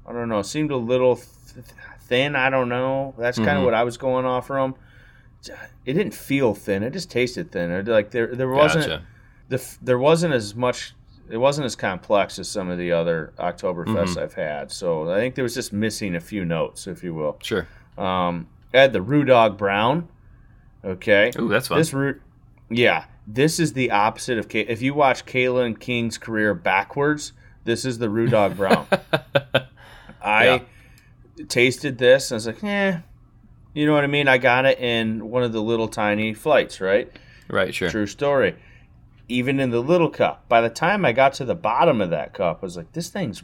I don't know. Seemed a little th- thin. I don't know. That's kind of Mhm. what I was going off from. It didn't feel thin. It just tasted thin. It, like there, there wasn't Gotcha. the there wasn't as much. It wasn't as complex as some of the other Oktoberfests Mhm. I've had. So I think there was just missing a few notes, if you will. Sure. Um, I had the Rue Dog Brown. Okay. Ooh, that's fun. This root, yeah, this is the opposite of Ka- if you watch Kalen King's career backwards. This is the Rue Dog Brown. I tasted this. and I was like, eh, you know what I mean. I got it in one of the little tiny flights, right? right. Sure. True story. Even in the little cup. By the time I got to the bottom of that cup, I was like, this thing's.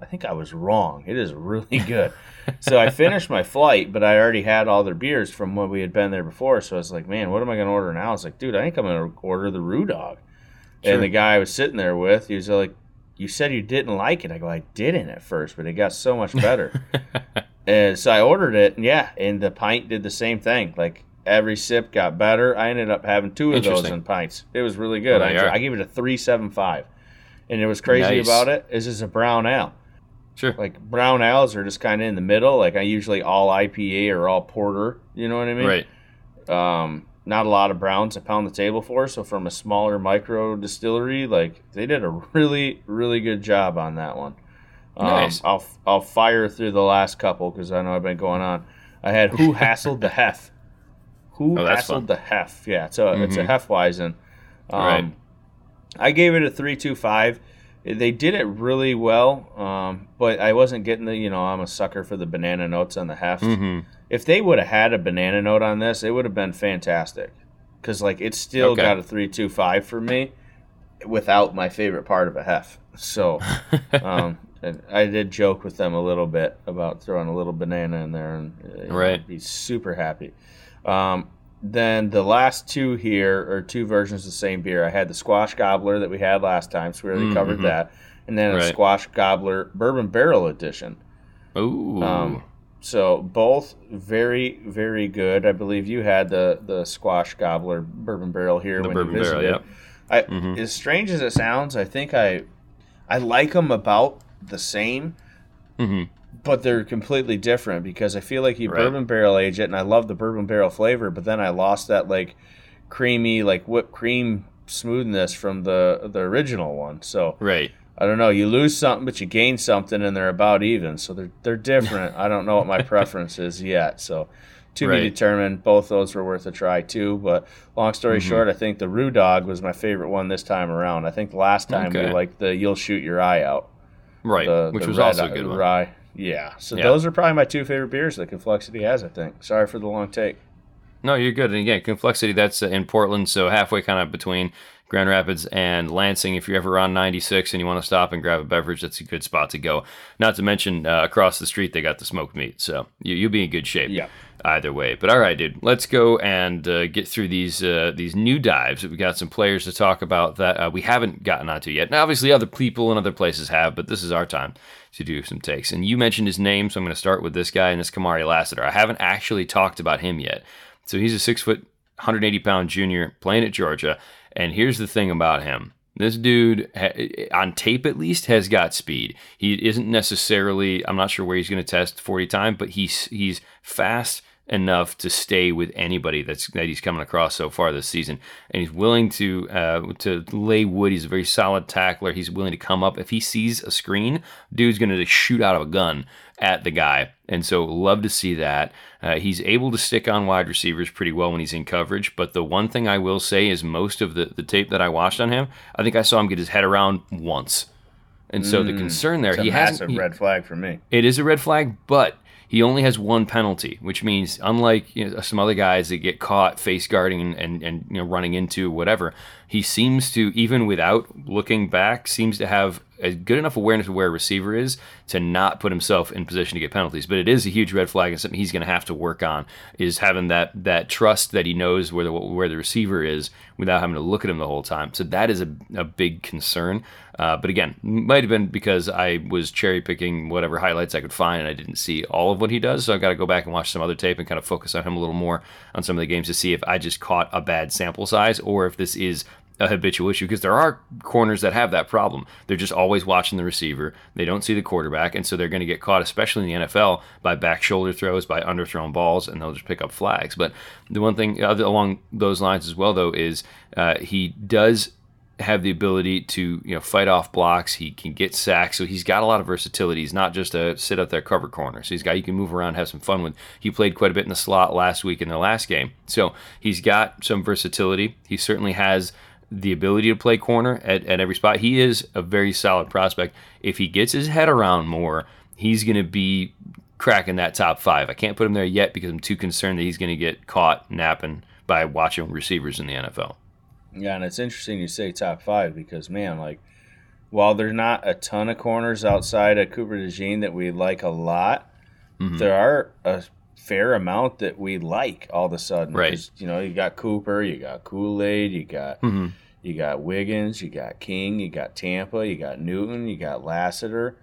I think I was wrong. It is really good. so I finished my flight, but I already had all their beers from when we had been there before. So I was like, man, what am I going to order now? I was like, dude, I think I'm going to order the Rue Dog. Sure. And the guy I was sitting there with, he was like, you said you didn't like it. I go, I didn't at first, but it got so much better. and so I ordered it, and yeah, and the pint did the same thing. Like every sip got better. I ended up having two of those in pints. It was really good. I, there you are. I gave it a three seven five, and it was crazy Nice. about it is it's a brown ale. Sure. Like brown ales are just kind of in the middle. Like I usually all IPA or all porter. You know what I mean? Right. um, not a lot of browns to pound the table for. So from a smaller micro distillery, like they did a really really good job on that one. Um, Nice. I'll I'll fire through the last couple because I know I've been going on. I had who hassled the hef. Who Oh, hassled fun. the hef? Yeah, it's a it's a Mhm. Hefeweizen. Um, Right. I gave it a three two five. They did it really well, um, but I wasn't getting the you know I'm a sucker for the banana notes on the heft hmm if they would have had a banana note on this, it would have been fantastic. Because like it's still Okay. got a three two five for me, without my favorite part of a hef. So um, and I did joke with them a little bit about throwing a little banana in there, and uh, Right. Be super happy. Um, then the last two here are two versions of the same beer. I had the squash gobbler that we had last time, so we already Mm, covered mhm. that, and then a squash gobbler bourbon barrel edition. Ooh. Um, so both very, very good. I believe you had the the squash gobbler bourbon barrel here The when bourbon you barrel, visited. yep. I, Mhm. As strange as it sounds, I think I I like them about the same, hmm but they're completely different because I feel like you Right. bourbon barrel age it, and I love the bourbon barrel flavor, but then I lost that like creamy, like whipped cream smoothness from the the original one. So Right. I don't know. You lose something, but you gain something, and they're about even. So they're they're different. I don't know what my preference is yet. So to Right. be determined. Both those were worth a try too. But long story Mhm. short, I think the Rue Dog was my favorite one this time around. I think last time Okay. we liked the "You'll Shoot Your Eye Out," Right. the, Which the was red also a good one. Rye. Yeah. So Yeah. those are probably my two favorite beers that ConfluxCity has. I think. Sorry for the long take. No, you're good. And again, ConfluxCity, that's in Portland, so halfway kind of between Grand Rapids and Lansing. If you're ever on 96 and you want to stop and grab a beverage, that's a good spot to go. Not to mention, uh, across the street, they got the smoked meat. So you, you'll be in good shape Yeah. Either way. But all right, dude, let's go and uh, get through these uh, these new dives. We got some players to talk about that uh, we haven't gotten onto yet. Now, obviously, other people and other places have, but this is our time to do some takes. And you mentioned his name, so I'm going to start with this guy, and this Kamari Lassiter. I haven't actually talked about him yet. So he's a six foot, 180 pound junior playing at Georgia. And here's the thing about him. This dude, on tape at least, has got speed. He isn't necessarily. I'm not sure where he's going to test 40 time, but he's he's fast enough to stay with anybody that's that he's coming across so far this season, and he's willing to uh, to lay wood. He's a very solid tackler. He's willing to come up if he sees a screen. Dude's going to shoot out of a gun at the guy, and so love to see that. Uh, he's able to stick on wide receivers pretty well when he's in coverage. But the one thing I will say is most of the the tape that I watched on him, I think I saw him get his head around once. And so the concern there, a he hasn't. he- red flag for me. it is a red flag, but he only has one penalty, which means unlike you know, some other guys that get caught face guarding and, and, you know running into whatever, he seems to even without looking back seems to have a good enough awareness of where a receiver is to not put himself in position to get penalties. But it is a huge red flag and something he's going to have to work on is having that that trust that he knows where the where the receiver is without having to look at him the whole time. So that is a, a big concern. Uh, but again, might have been because I was cherry picking whatever highlights I could find and I didn't see all of what he does. So I've got to go back and watch some other tape and kind of focus on him a little more on some of the games to see if I just caught a bad sample size or if this is a habitual issue because there are corners that have that problem. They're just always watching the receiver. They don't see the quarterback, and so they're going to get caught, especially in the NFL, by back shoulder throws, by underthrown balls, and they'll just pick up flags. But the one thing uh, along those lines as well, though, is uh, he does have the ability to you know fight off blocks. He can get sacks, so he's got a lot of versatility. He's not just a sit up there cover corner. So he's got you can move around, have some fun with. He played quite a bit in the slot last week in the last game, so he's got some versatility. He certainly has the ability to play corner at, at every spot. He is a very solid prospect. If he gets his head around more, he's going to be cracking that top five. I can't put him there yet because I'm too concerned that he's going to get caught napping by watching receivers in the NFL. Yeah, and it's interesting you say top five because man, like while there's not a ton of corners outside of Cooper DeJean that we like a lot, mm-hmm. there are a fair amount that we like all of a sudden. Right. You know, you got Cooper, you got Kool Aid, you got mm-hmm. You got Wiggins, you got King, you got Tampa, you got Newton, you got Lassiter.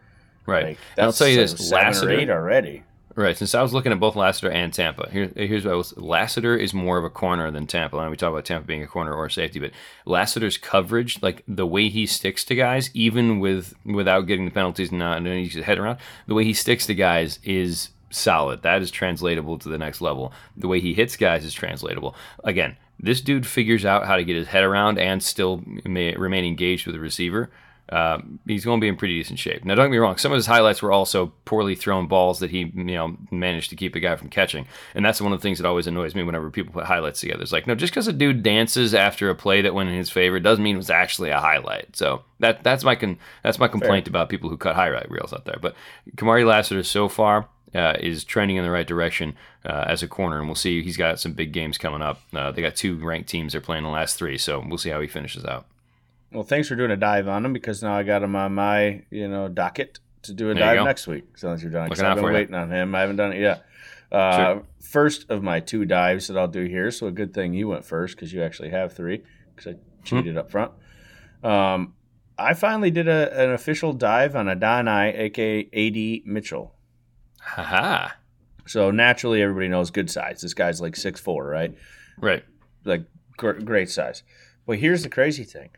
Right. Like, I'll tell you this: Lassiter eight already. Right. Since I was looking at both Lassiter and Tampa, here, here's what I was. Lassiter is more of a corner than Tampa. And we talk about Tampa being a corner or a safety, but Lassiter's coverage, like the way he sticks to guys, even with without getting the penalties and not and his head around, the way he sticks to guys is solid. That is translatable to the next level. The way he hits guys is translatable. Again, this dude figures out how to get his head around and still may, remain engaged with the receiver uh, he's going to be in pretty decent shape. Now, don't get me wrong; some of his highlights were also poorly thrown balls that he, you know, managed to keep a guy from catching, and that's one of the things that always annoys me whenever people put highlights together. It's like, no, just because a dude dances after a play that went in his favor doesn't mean it was actually a highlight. So that that's my con- that's my complaint Fair. about people who cut highlight reels out there. But Kamari Lassiter so far uh, is trending in the right direction uh, as a corner, and we'll see. He's got some big games coming up. Uh, they got two ranked teams they're playing the last three, so we'll see how he finishes out. Well, thanks for doing a dive on him because now I got him on my you know docket to do a there dive next week. Sounds you're done. I've been waiting you. on him. I haven't done it yet. Uh, sure. First of my two dives that I'll do here. So a good thing you went first because you actually have three because I hmm. cheated hmm. up front. Um, I finally did a, an official dive on Adonai, aka AD Mitchell. Haha. So naturally, everybody knows good size. This guy's like six four, right? Right. Like gr- great size. But here's the crazy thing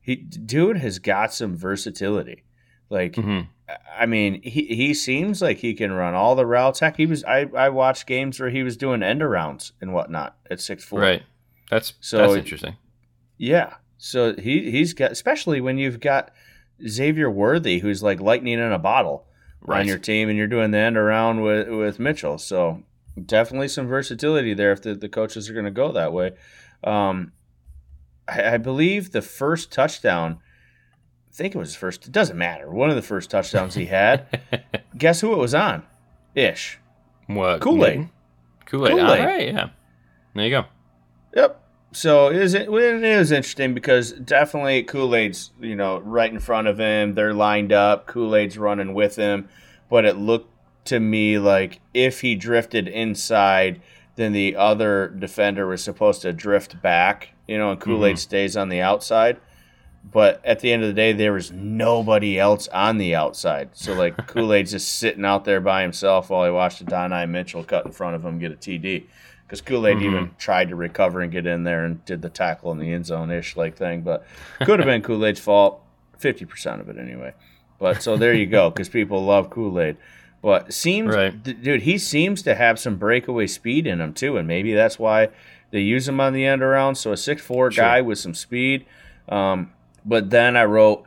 he dude has got some versatility. Like, mm-hmm. I mean, he, he seems like he can run all the routes. Heck, he was. I, I watched games where he was doing end arounds and whatnot at six four. Right. That's so that's interesting. Yeah. So he he's got especially when you've got Xavier Worthy, who's like lightning in a bottle right. on your team, and you're doing the end around with with Mitchell. So definitely some versatility there if the, the coaches are going to go that way. Um, I, I believe the first touchdown. I think it was first. It doesn't matter. One of the first touchdowns he had. guess who it was on? Ish. What? Kool Aid. Kool Aid. All right. Yeah. There you go. Yep. So it was, it was interesting because definitely Kool Aid's you know right in front of him. They're lined up. Kool Aid's running with him, but it looked to me like if he drifted inside, then the other defender was supposed to drift back you know, and Kool Aid mm-hmm. stays on the outside. But at the end of the day, there was nobody else on the outside. So like Kool Aid's just sitting out there by himself while he watched Adonai Mitchell cut in front of him get a TD. Because Kool Aid mm-hmm. even tried to recover and get in there and did the tackle in the end zone ish like thing, but could have been Kool Aid's fault. Fifty percent of it anyway. But so there you go, because people love Kool Aid. But seems, right. dude, he seems to have some breakaway speed in him too, and maybe that's why they use him on the end around, so a six four sure. guy with some speed. Um, but then I wrote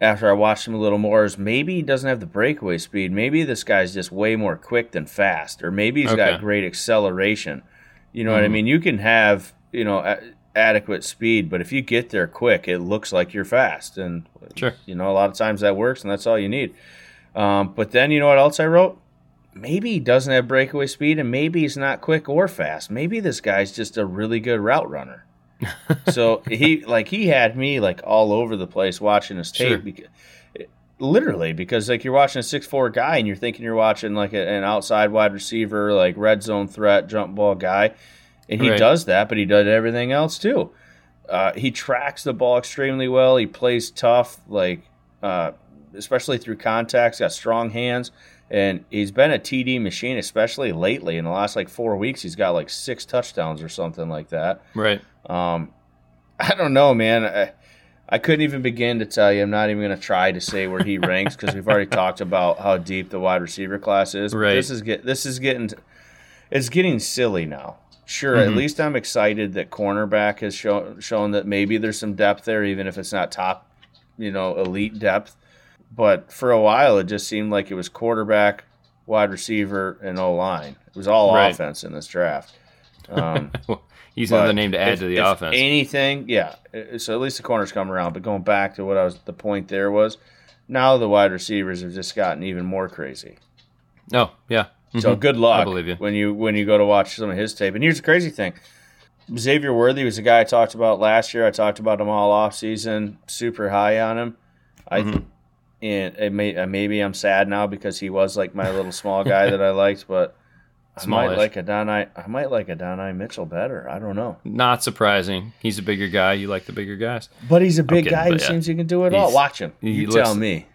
after I watched him a little more is maybe he doesn't have the breakaway speed. Maybe this guy's just way more quick than fast, or maybe he's okay. got great acceleration. You know mm-hmm. what I mm-hmm. mean? You can have you know a- adequate speed, but if you get there quick, it looks like you're fast, and sure. you know a lot of times that works, and that's all you need. Um, but then you know what else I wrote? maybe he doesn't have breakaway speed and maybe he's not quick or fast. Maybe this guy's just a really good route runner. So he like he had me like all over the place watching his tape sure. because literally because like you're watching a six four guy and you're thinking you're watching like a, an outside wide receiver like red zone threat jump ball guy and he right. does that but he does everything else too uh, he tracks the ball extremely well he plays tough like uh, especially through contacts got strong hands and he's been a TD machine, especially lately. In the last like four weeks, he's got like six touchdowns or something like that. Right. Um, I don't know, man. I, I couldn't even begin to tell you. I'm not even going to try to say where he ranks because we've already talked about how deep the wide receiver class is. Right. This is get this is getting it's getting silly now. Sure, Mm-hmm. at least I'm excited that cornerback has shown shown that maybe there's some depth there, even if it's not top, you know, elite depth. But for a while, it just seemed like it was quarterback, wide receiver, and O line. It was all Right. offense in this draft. Um, He's another but name to add if- to the offense. Anything, yeah. So at least the corners come around. But going back to what I was, the point there was, now the wide receivers have just gotten even more crazy. oh, yeah. So Mhm. good luck I believe you. when you when you go to watch some of his tape. And here's the crazy thing: Xavier Worthy was a guy I talked about last year. I talked about him all off season, super high on him. I Mhm. and it may, uh, maybe I'm sad now because he was like my little small guy that I liked, but. I might Smallish. like Adonai. I might like a Adonai Mitchell better. I don't know. Not surprising. He's a bigger guy. You like the bigger guys. But he's a big kidding, guy who yeah. seems he can do it all. Watch him. he You tell me.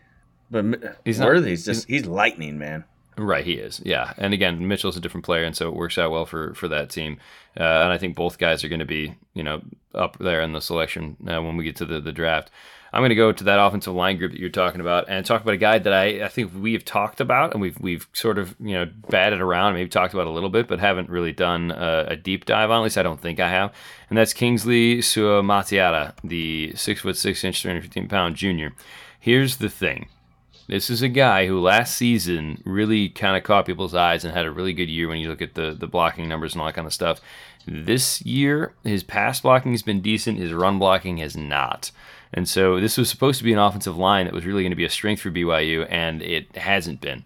But He's not- he's just he's lightning, man. Right, he is. Yeah, and again, Mitchell's a different player, and so it works out well for for that team. Uh, and I think both guys are going to be, you know, up there in the selection uh, when we get to the the draft. I'm going to go to that offensive line group that you're talking about and talk about a guy that I, I think we have talked about and we've we've sort of you know batted around, maybe talked about a little bit, but haven't really done a, a deep dive on. At least I don't think I have. And that's Kingsley Suamataia, the six foot six inch, 315 pound junior. Here's the thing. This is a guy who last season really kind of caught people's eyes and had a really good year when you look at the the blocking numbers and all that kind of stuff. This year, his pass blocking has been decent. His run blocking has not. And so this was supposed to be an offensive line that was really going to be a strength for BYU, and it hasn't been.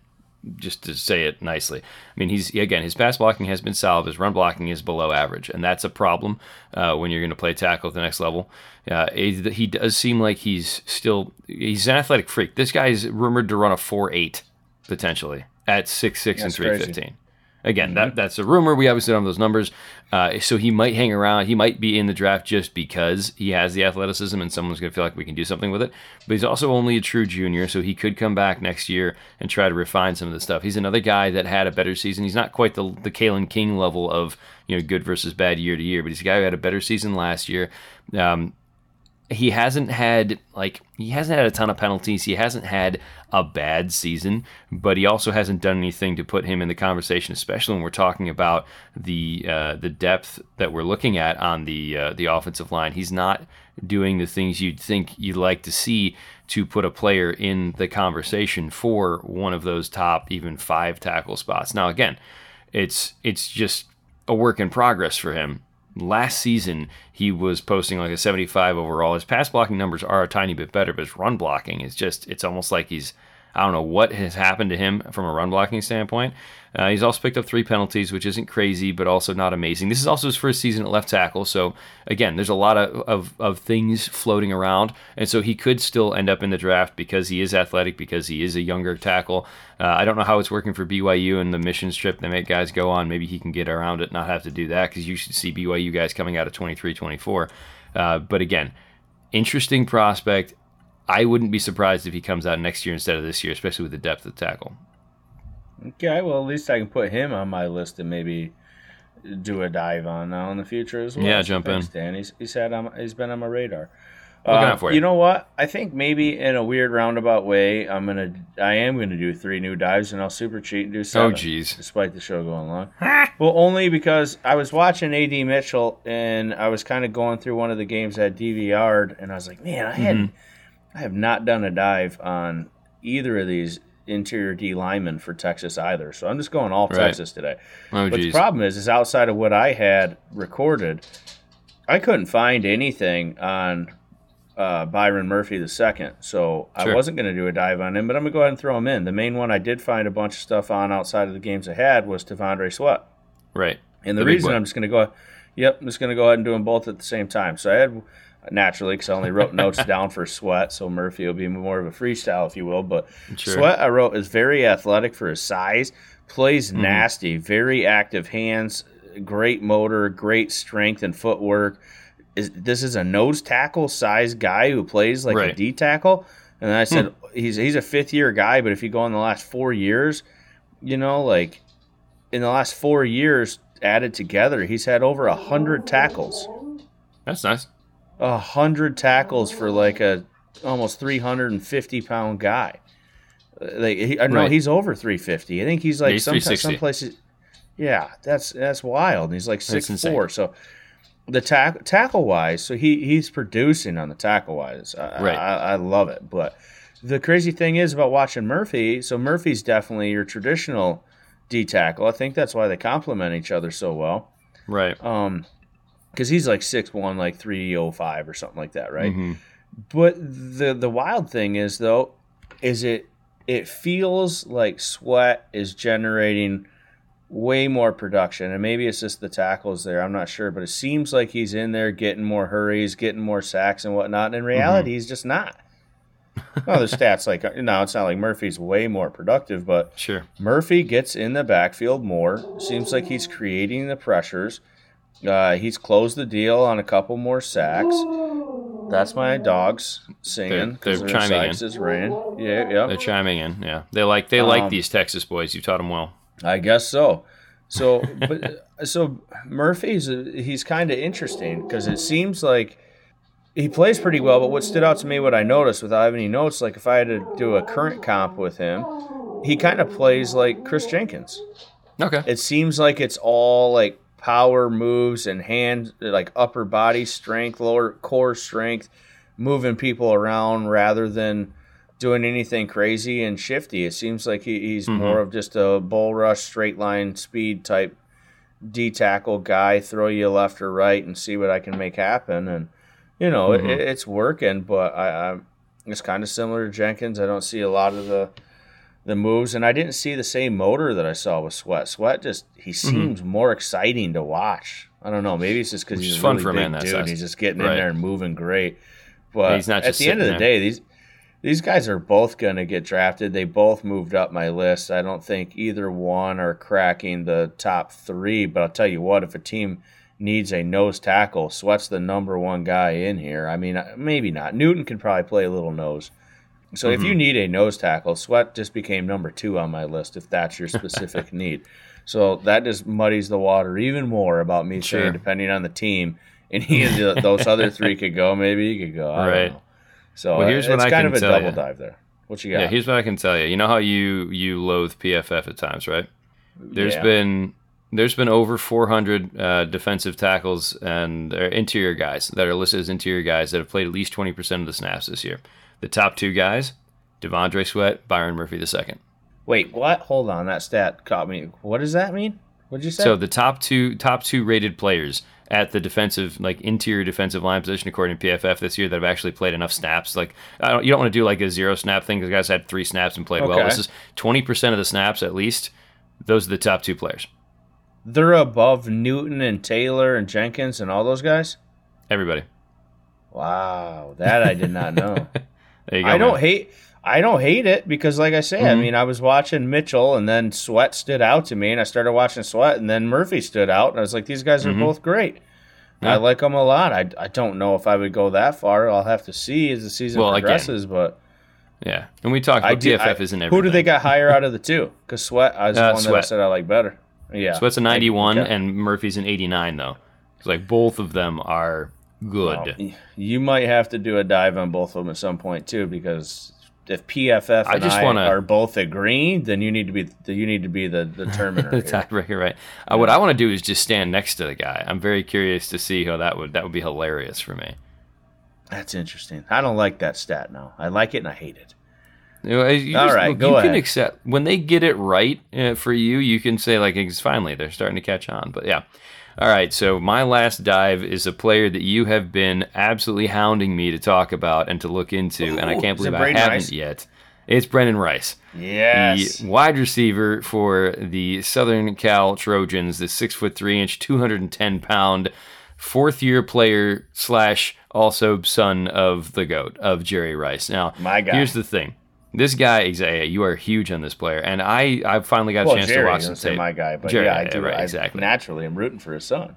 Just to say it nicely, I mean he's again his pass blocking has been solid, his run blocking is below average, and that's a problem uh, when you're going to play tackle at the next level. Uh, he does seem like he's still he's an athletic freak. This guy is rumored to run a four eight potentially at six six and three fifteen. Again, that, that's a rumor. We obviously don't have those numbers. Uh, so he might hang around. He might be in the draft just because he has the athleticism and someone's going to feel like we can do something with it. But he's also only a true junior, so he could come back next year and try to refine some of the stuff. He's another guy that had a better season. He's not quite the, the Kalen King level of you know good versus bad year to year, but he's a guy who had a better season last year. Um, he hasn't had like he hasn't had a ton of penalties. He hasn't had a bad season, but he also hasn't done anything to put him in the conversation, especially when we're talking about the uh, the depth that we're looking at on the uh, the offensive line. He's not doing the things you'd think you'd like to see to put a player in the conversation for one of those top even five tackle spots. Now again, it's it's just a work in progress for him. Last season, he was posting like a 75 overall. His pass blocking numbers are a tiny bit better, but his run blocking is just, it's almost like he's, I don't know what has happened to him from a run blocking standpoint. Uh, he's also picked up three penalties, which isn't crazy, but also not amazing. This is also his first season at left tackle. So, again, there's a lot of, of, of things floating around. And so he could still end up in the draft because he is athletic, because he is a younger tackle. Uh, I don't know how it's working for BYU and the missions trip they make guys go on. Maybe he can get around it, not have to do that, because you should see BYU guys coming out of 23 24. Uh, but again, interesting prospect. I wouldn't be surprised if he comes out next year instead of this year, especially with the depth of tackle. Okay, well at least I can put him on my list and maybe do a dive on now in the future as well. Yeah, jump thanks, in. Dan. He's he's had on, he's been on my radar. Looking Uh, for you. you know what? I think maybe in a weird roundabout way, I'm gonna I am gonna do three new dives and I'll super cheat and do Oh, seven. jeez. despite the show going long. well, only because I was watching AD Mitchell and I was kind of going through one of the games at DVR'd and I was like, man, I had Mm-hmm. I have not done a dive on either of these interior D linemen for Texas either. So I'm just going all Right. Texas today. Oh, But the problem is, is outside of what I had recorded, I couldn't find anything on uh, Byron Murphy the second. So I wasn't going to do a dive on him, but I'm going to go ahead and throw him in. The main one I did find a bunch of stuff on outside of the games I had was T'Vondre Sweat. Right. And the, The reason. I'm just going to go, yep, I'm just going to go ahead and do them both at the same time. So I had naturally because I only wrote notes down for Sweat, so Murphy will be more of a freestyle, if you will. But Sure. Sweat, I wrote, is very athletic for his size, plays Mm-hmm. nasty, very active hands, great motor, great strength and footwork. Is this is a nose tackle size guy who plays like a Right. D tackle? And then I said Hmm. he's he's a fifth year guy, but if you go in the last four years, you know, like in the last four years added together, he's had over a hundred tackles. That's nice. A hundred tackles for like a almost 350 pound guy. Uh, Like he, I know Right. he's over 350. I think he's like he's some, some places. Yeah, that's that's wild. He's like six four. So the tack, tackle wise, so he he's producing on the tackle wise. I, Right. I, I love it. But the crazy thing is about watching Murphy. So Murphy's definitely your traditional D tackle. I think that's why they complement each other so well. Right. Um, because he's like six one, like three oh five or something like that, right? Mhm. But the the wild thing is though, is it it feels like Sweat is generating way more production, and maybe it's just the tackles there. I'm not sure, but it seems like he's in there getting more hurries, getting more sacks and whatnot. And in reality, he's just not. well, the stats like no, it's not like Murphy's way more productive, but Sure. Murphy gets in the backfield more. Seems like he's creating the pressures. Uh, he's closed the deal on a couple more sacks. That's my dogs singing They're- because they're chiming sides is raining. Yeah, yeah. They're chiming in. Yeah. They like they like Um, these Texas boys. You taught them well. I guess so. So, but so Murphy's he's kind of interesting because it seems like he plays pretty well. But what stood out to me, what I noticed without having any notes, like if I had to do a current comp with him, he kind of plays like Kris Jenkins. Okay. It seems like it's all like power moves and hand, like upper body strength, lower core strength, moving people around rather than doing anything crazy and shifty. It seems like he, he's Mhm. more of just a bull rush, straight line speed type D tackle guy, throw you left or right and see what I can make happen. And, you know, Mhm. it, it's working, but I, I it's kind of similar to Jenkins. I don't see a lot of the the moves, and I didn't see the same motor that I saw with Sweat. Sweat just he seems more exciting to watch. I don't know. Maybe it's just because Mm-hmm. He's a fun really for a man that dude. size. and He's just getting Right. in there and moving great. But he's not at the end of the sitting day, these these guys are both going to get drafted. They both moved up my list. I don't think either one are cracking the top three. But I'll tell you what, if a team needs a nose tackle, Sweat's the number one guy in here. I mean, maybe not. Newton can probably play a little nose. So if you Mm-hmm. need a nose tackle, Sweat just became number two on my list if that's your specific need. So that just muddies the water even more about me Sure. saying depending on the team. And he and those other three could go, maybe he could go. I don't Right. So Well, here's it's what I kind can of a tell double ya. dive there. What you got? Yeah, here's what I can tell you. You know how you you loathe PFF at times, right? There's Yeah. been there's been over 400 uh, defensive tackles and uh, interior guys that are listed as interior guys that have played at least 20% of the snaps this year. The top two guys, T'Vondre Sweat, Byron Murphy II. Wait, what? Hold on, that stat caught me. What does that mean? What'd you say? So the top two top two rated players at the defensive like interior defensive line position according to PFF this year that have actually played enough snaps. Like I don't, you don't want to do like a zero snap thing because guys had three snaps and played well. This is 20% of the snaps at least. Those are the top two players. They're above Newton and Taylor and Jenkins and all those guys. Everybody. Wow, that I did not know. Go. I don't hate. I don't hate it because, like I say, I Mhm. mean, I was watching Mitchell, and then Sweat stood out to me, and I started watching Sweat, and then Murphy stood out, and I was like, these guys are Mhm. both great. I like them a lot. I, I don't know if I would go that far. I'll have to see as the season Well, again, progresses, but Yeah, and we talked I about I- isn't everything. Who do they got higher out of the two? Because Sweat, I was the Uh, one that I Sweat. said I like better. Yeah, Sweat's a 91 Okay. and Murphy's an 89 though. It's like both of them are good. Well, you might have to do a dive on both of them at some point too, because if PFF I and I, wanna- are both agreeing, then you need to be you need to be the the tiebreaker, right? Uh, what I want to do is just stand next to the guy. I'm very curious to see how that would that would be hilarious for me. That's interesting. I don't like that stat now. I like it and I hate it. You know, you All just- right, look, go you can accept when they get it right uh, for you. You can say like, it's finally they're starting to catch on. But yeah, all right. So my last dive is a player that you have been absolutely hounding me to talk about and to look into, and I can't believe I haven't Rice? yet. It's Brenden Rice. Yes. the wide receiver for the Southern Cal Trojans, the six foot three inch, two hundred and ten pound, fourth year player slash also son of the goat of Jerry Rice. Now, My guy. here's the thing. This guy, exactly, you are huge on this player, and I, I finally got a chance Jerry, to watch was say my guy, but Jerry, yeah, I do. right, I exactly. Naturally, I'm rooting for his son.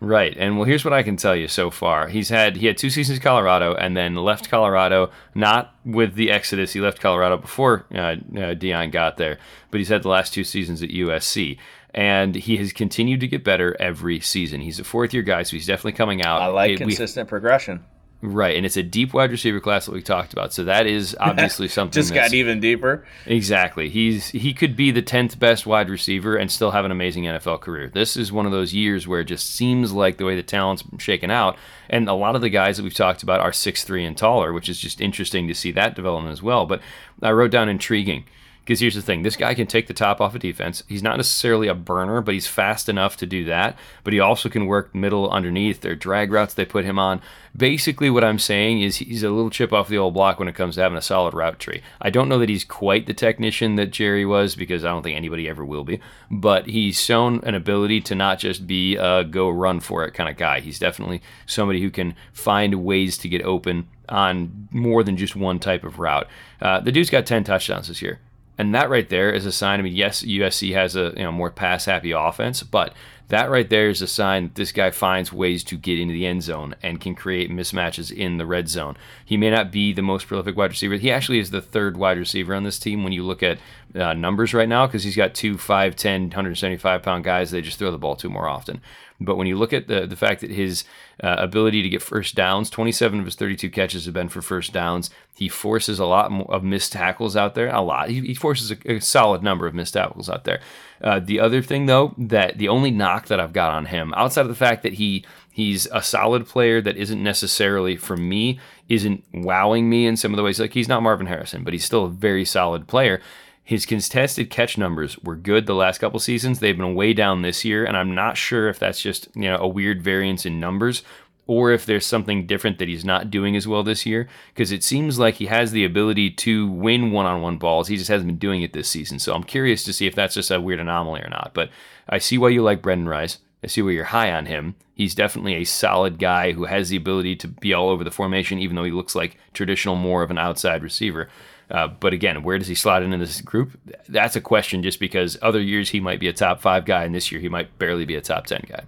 Right, and well, here's what I can tell you so far. He's had he had two seasons in Colorado, and then left Colorado not with the Exodus. He left Colorado before uh, uh, Deion got there, but he's had the last two seasons at USC, and he has continued to get better every season. He's a fourth year guy, so he's definitely coming out. I like It- we- consistent progression. Right, and it's a deep wide receiver class that we talked about. So that is obviously something just got even deeper. Exactly. He's he could be the tenth best wide receiver and still have an amazing NFL career. This is one of those years where it just seems like the way the talent's shaken out, and a lot of the guys that we've talked about are six three and taller, which is just interesting to see that development as well. But I wrote down intriguing because here's the thing this guy can take the top off of defense. He's not necessarily a burner, but he's fast enough to do that. But he also can work middle underneath. Their drag routes they put him on. Basically, what I'm saying is he's a little chip off the old block when it comes to having a solid route tree. I don't know that he's quite the technician that Jerry was because I don't think anybody ever will be. But he's shown an ability to not just be a go run for it kind of guy. He's definitely somebody who can find ways to get open on more than just one type of route. Uh, the dude's got 10 touchdowns this year. And that right there is a sign. I mean, yes, USC has a you know more pass happy offense, but that right there is a sign that this guy finds ways to get into the end zone and can create mismatches in the red zone. He may not be the most prolific wide receiver. He actually is the third wide receiver on this team when you look at uh, numbers right now because he's got two 5'10, 175 pound guys. They just throw the ball to more often. But when you look at the the fact that his uh, ability to get first downs, 27 of his 32 catches have been for first downs. He forces a lot of missed tackles out there. A lot. He, he forces a, a, solid number of missed tackles out there. Uh, the other thing, though, that the only knock that I've got on him, outside of the fact that he he's a solid player that isn't necessarily for me, isn't wowing me in some of the ways. Like he's not Marvin Harrison, but he's still a very solid player. His contested catch numbers were good the last couple seasons. They've been way down this year, and I'm not sure if that's just you know a weird variance in numbers or if there's something different that he's not doing as well this year because it seems like he has the ability to win one-on-one balls. He just hasn't been doing it this season. So I'm curious to see if that's just a weird anomaly or not. But I see why you like Brenden Rice. I see why you're high on him. He's definitely a solid guy who has the ability to be all over the formation, even though he looks like traditional more of an outside receiver. Uh, but again, where does he slot into this group? That's a question just because other years he might be a top five guy, and this year he might barely be a top 10 guy.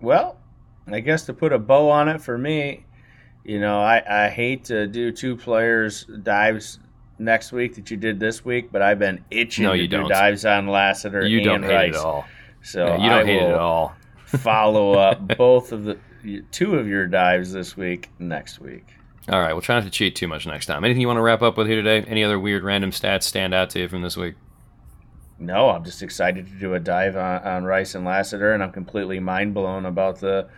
Well, I guess to put a bow on it for me, you know, I, I hate to do two players dives next week that you did this week, but I've been itching no, to you do don't. dives on Lassiter you and don't hate Rice. it at all. So you don't I hate it at all. follow up both of the two of your dives this week next week. All right, we'll try not to cheat too much next time. Anything you want to wrap up with here today? Any other weird random stats stand out to you from this week? No, I'm just excited to do a dive on, on Rice and Lassiter, and I'm completely mind blown about the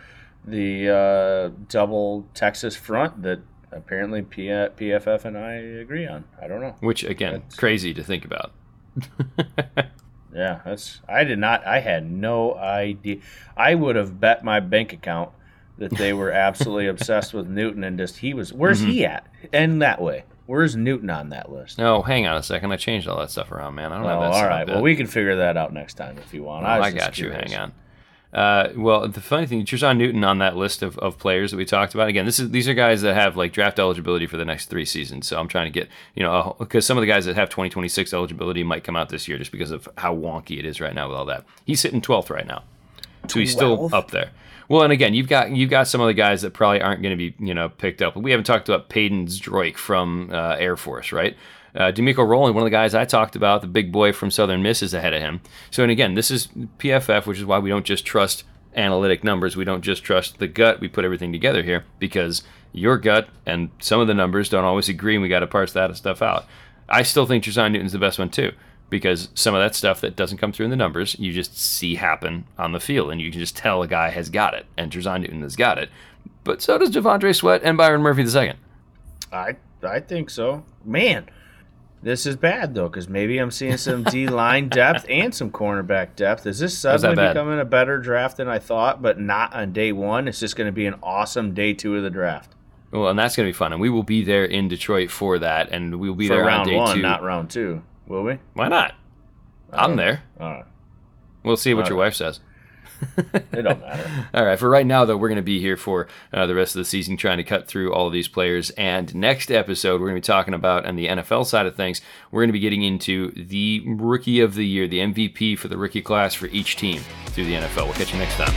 the uh, double Texas front that apparently P- PFF and I agree on. I don't know. Which again, That's- crazy to think about. Yeah, that's. I did not. I had no idea. I would have bet my bank account that they were absolutely obsessed with Newton and just he was. Where's he Mm-hmm. at? And that way, where's Newton on that list? Oh, hang on a second. I changed all that stuff around, man. I don't Oh, have that. all right. Well, we can figure that out next time if you want. Was I got you. Hang on. Uh, well, the funny thing, Jer'Zhan Newton on that list of, of players that we talked about. Again, this is these are guys that have like draft eligibility for the next three seasons. So I'm trying to get you know because some of the guys that have 2026 eligibility might come out this year just because of how wonky it is right now with all that. He's sitting 12th right now, so he's still up there. Well, and again, you've got you've got some other guys that probably aren't going to be you know picked up. We haven't talked about Payton Zdroik from uh, Air Force, right? Uh, D'Amico Rowland, one of the guys I talked about, the big boy from Southern Miss, is ahead of him. So, and again, this is PFF, which is why we don't just trust analytic numbers. We don't just trust the gut. We put everything together here because your gut and some of the numbers don't always agree, and we got to parse that stuff out. I still think Josiah Newton's the best one too, because some of that stuff that doesn't come through in the numbers, you just see happen on the field, and you can just tell a guy has got it, and Josiah Newton has got it. But so does T'Vondre Sweat and Byron Murphy II. I I think so. Man, this is bad though because maybe I'm seeing some D line depth and some cornerback depth. Is this suddenly becoming a better draft than I thought? But not on day one. It's just going to be an awesome day two of the draft Well, and that's going to be fun, and we will be there in Detroit for that, and we will be for there on day one, two. not round two. Will we? Why not? I'm there. All right. We'll see what All your right. wife says. It don't matter. All right, for right now, though, we're going to be here for uh, the rest of the season trying to cut through all of these players. And next episode, we're going to be talking about, on the NFL side of things, we're going to be getting into the rookie of the year, the MVP for the rookie class for each team through the NFL. We'll catch you next time.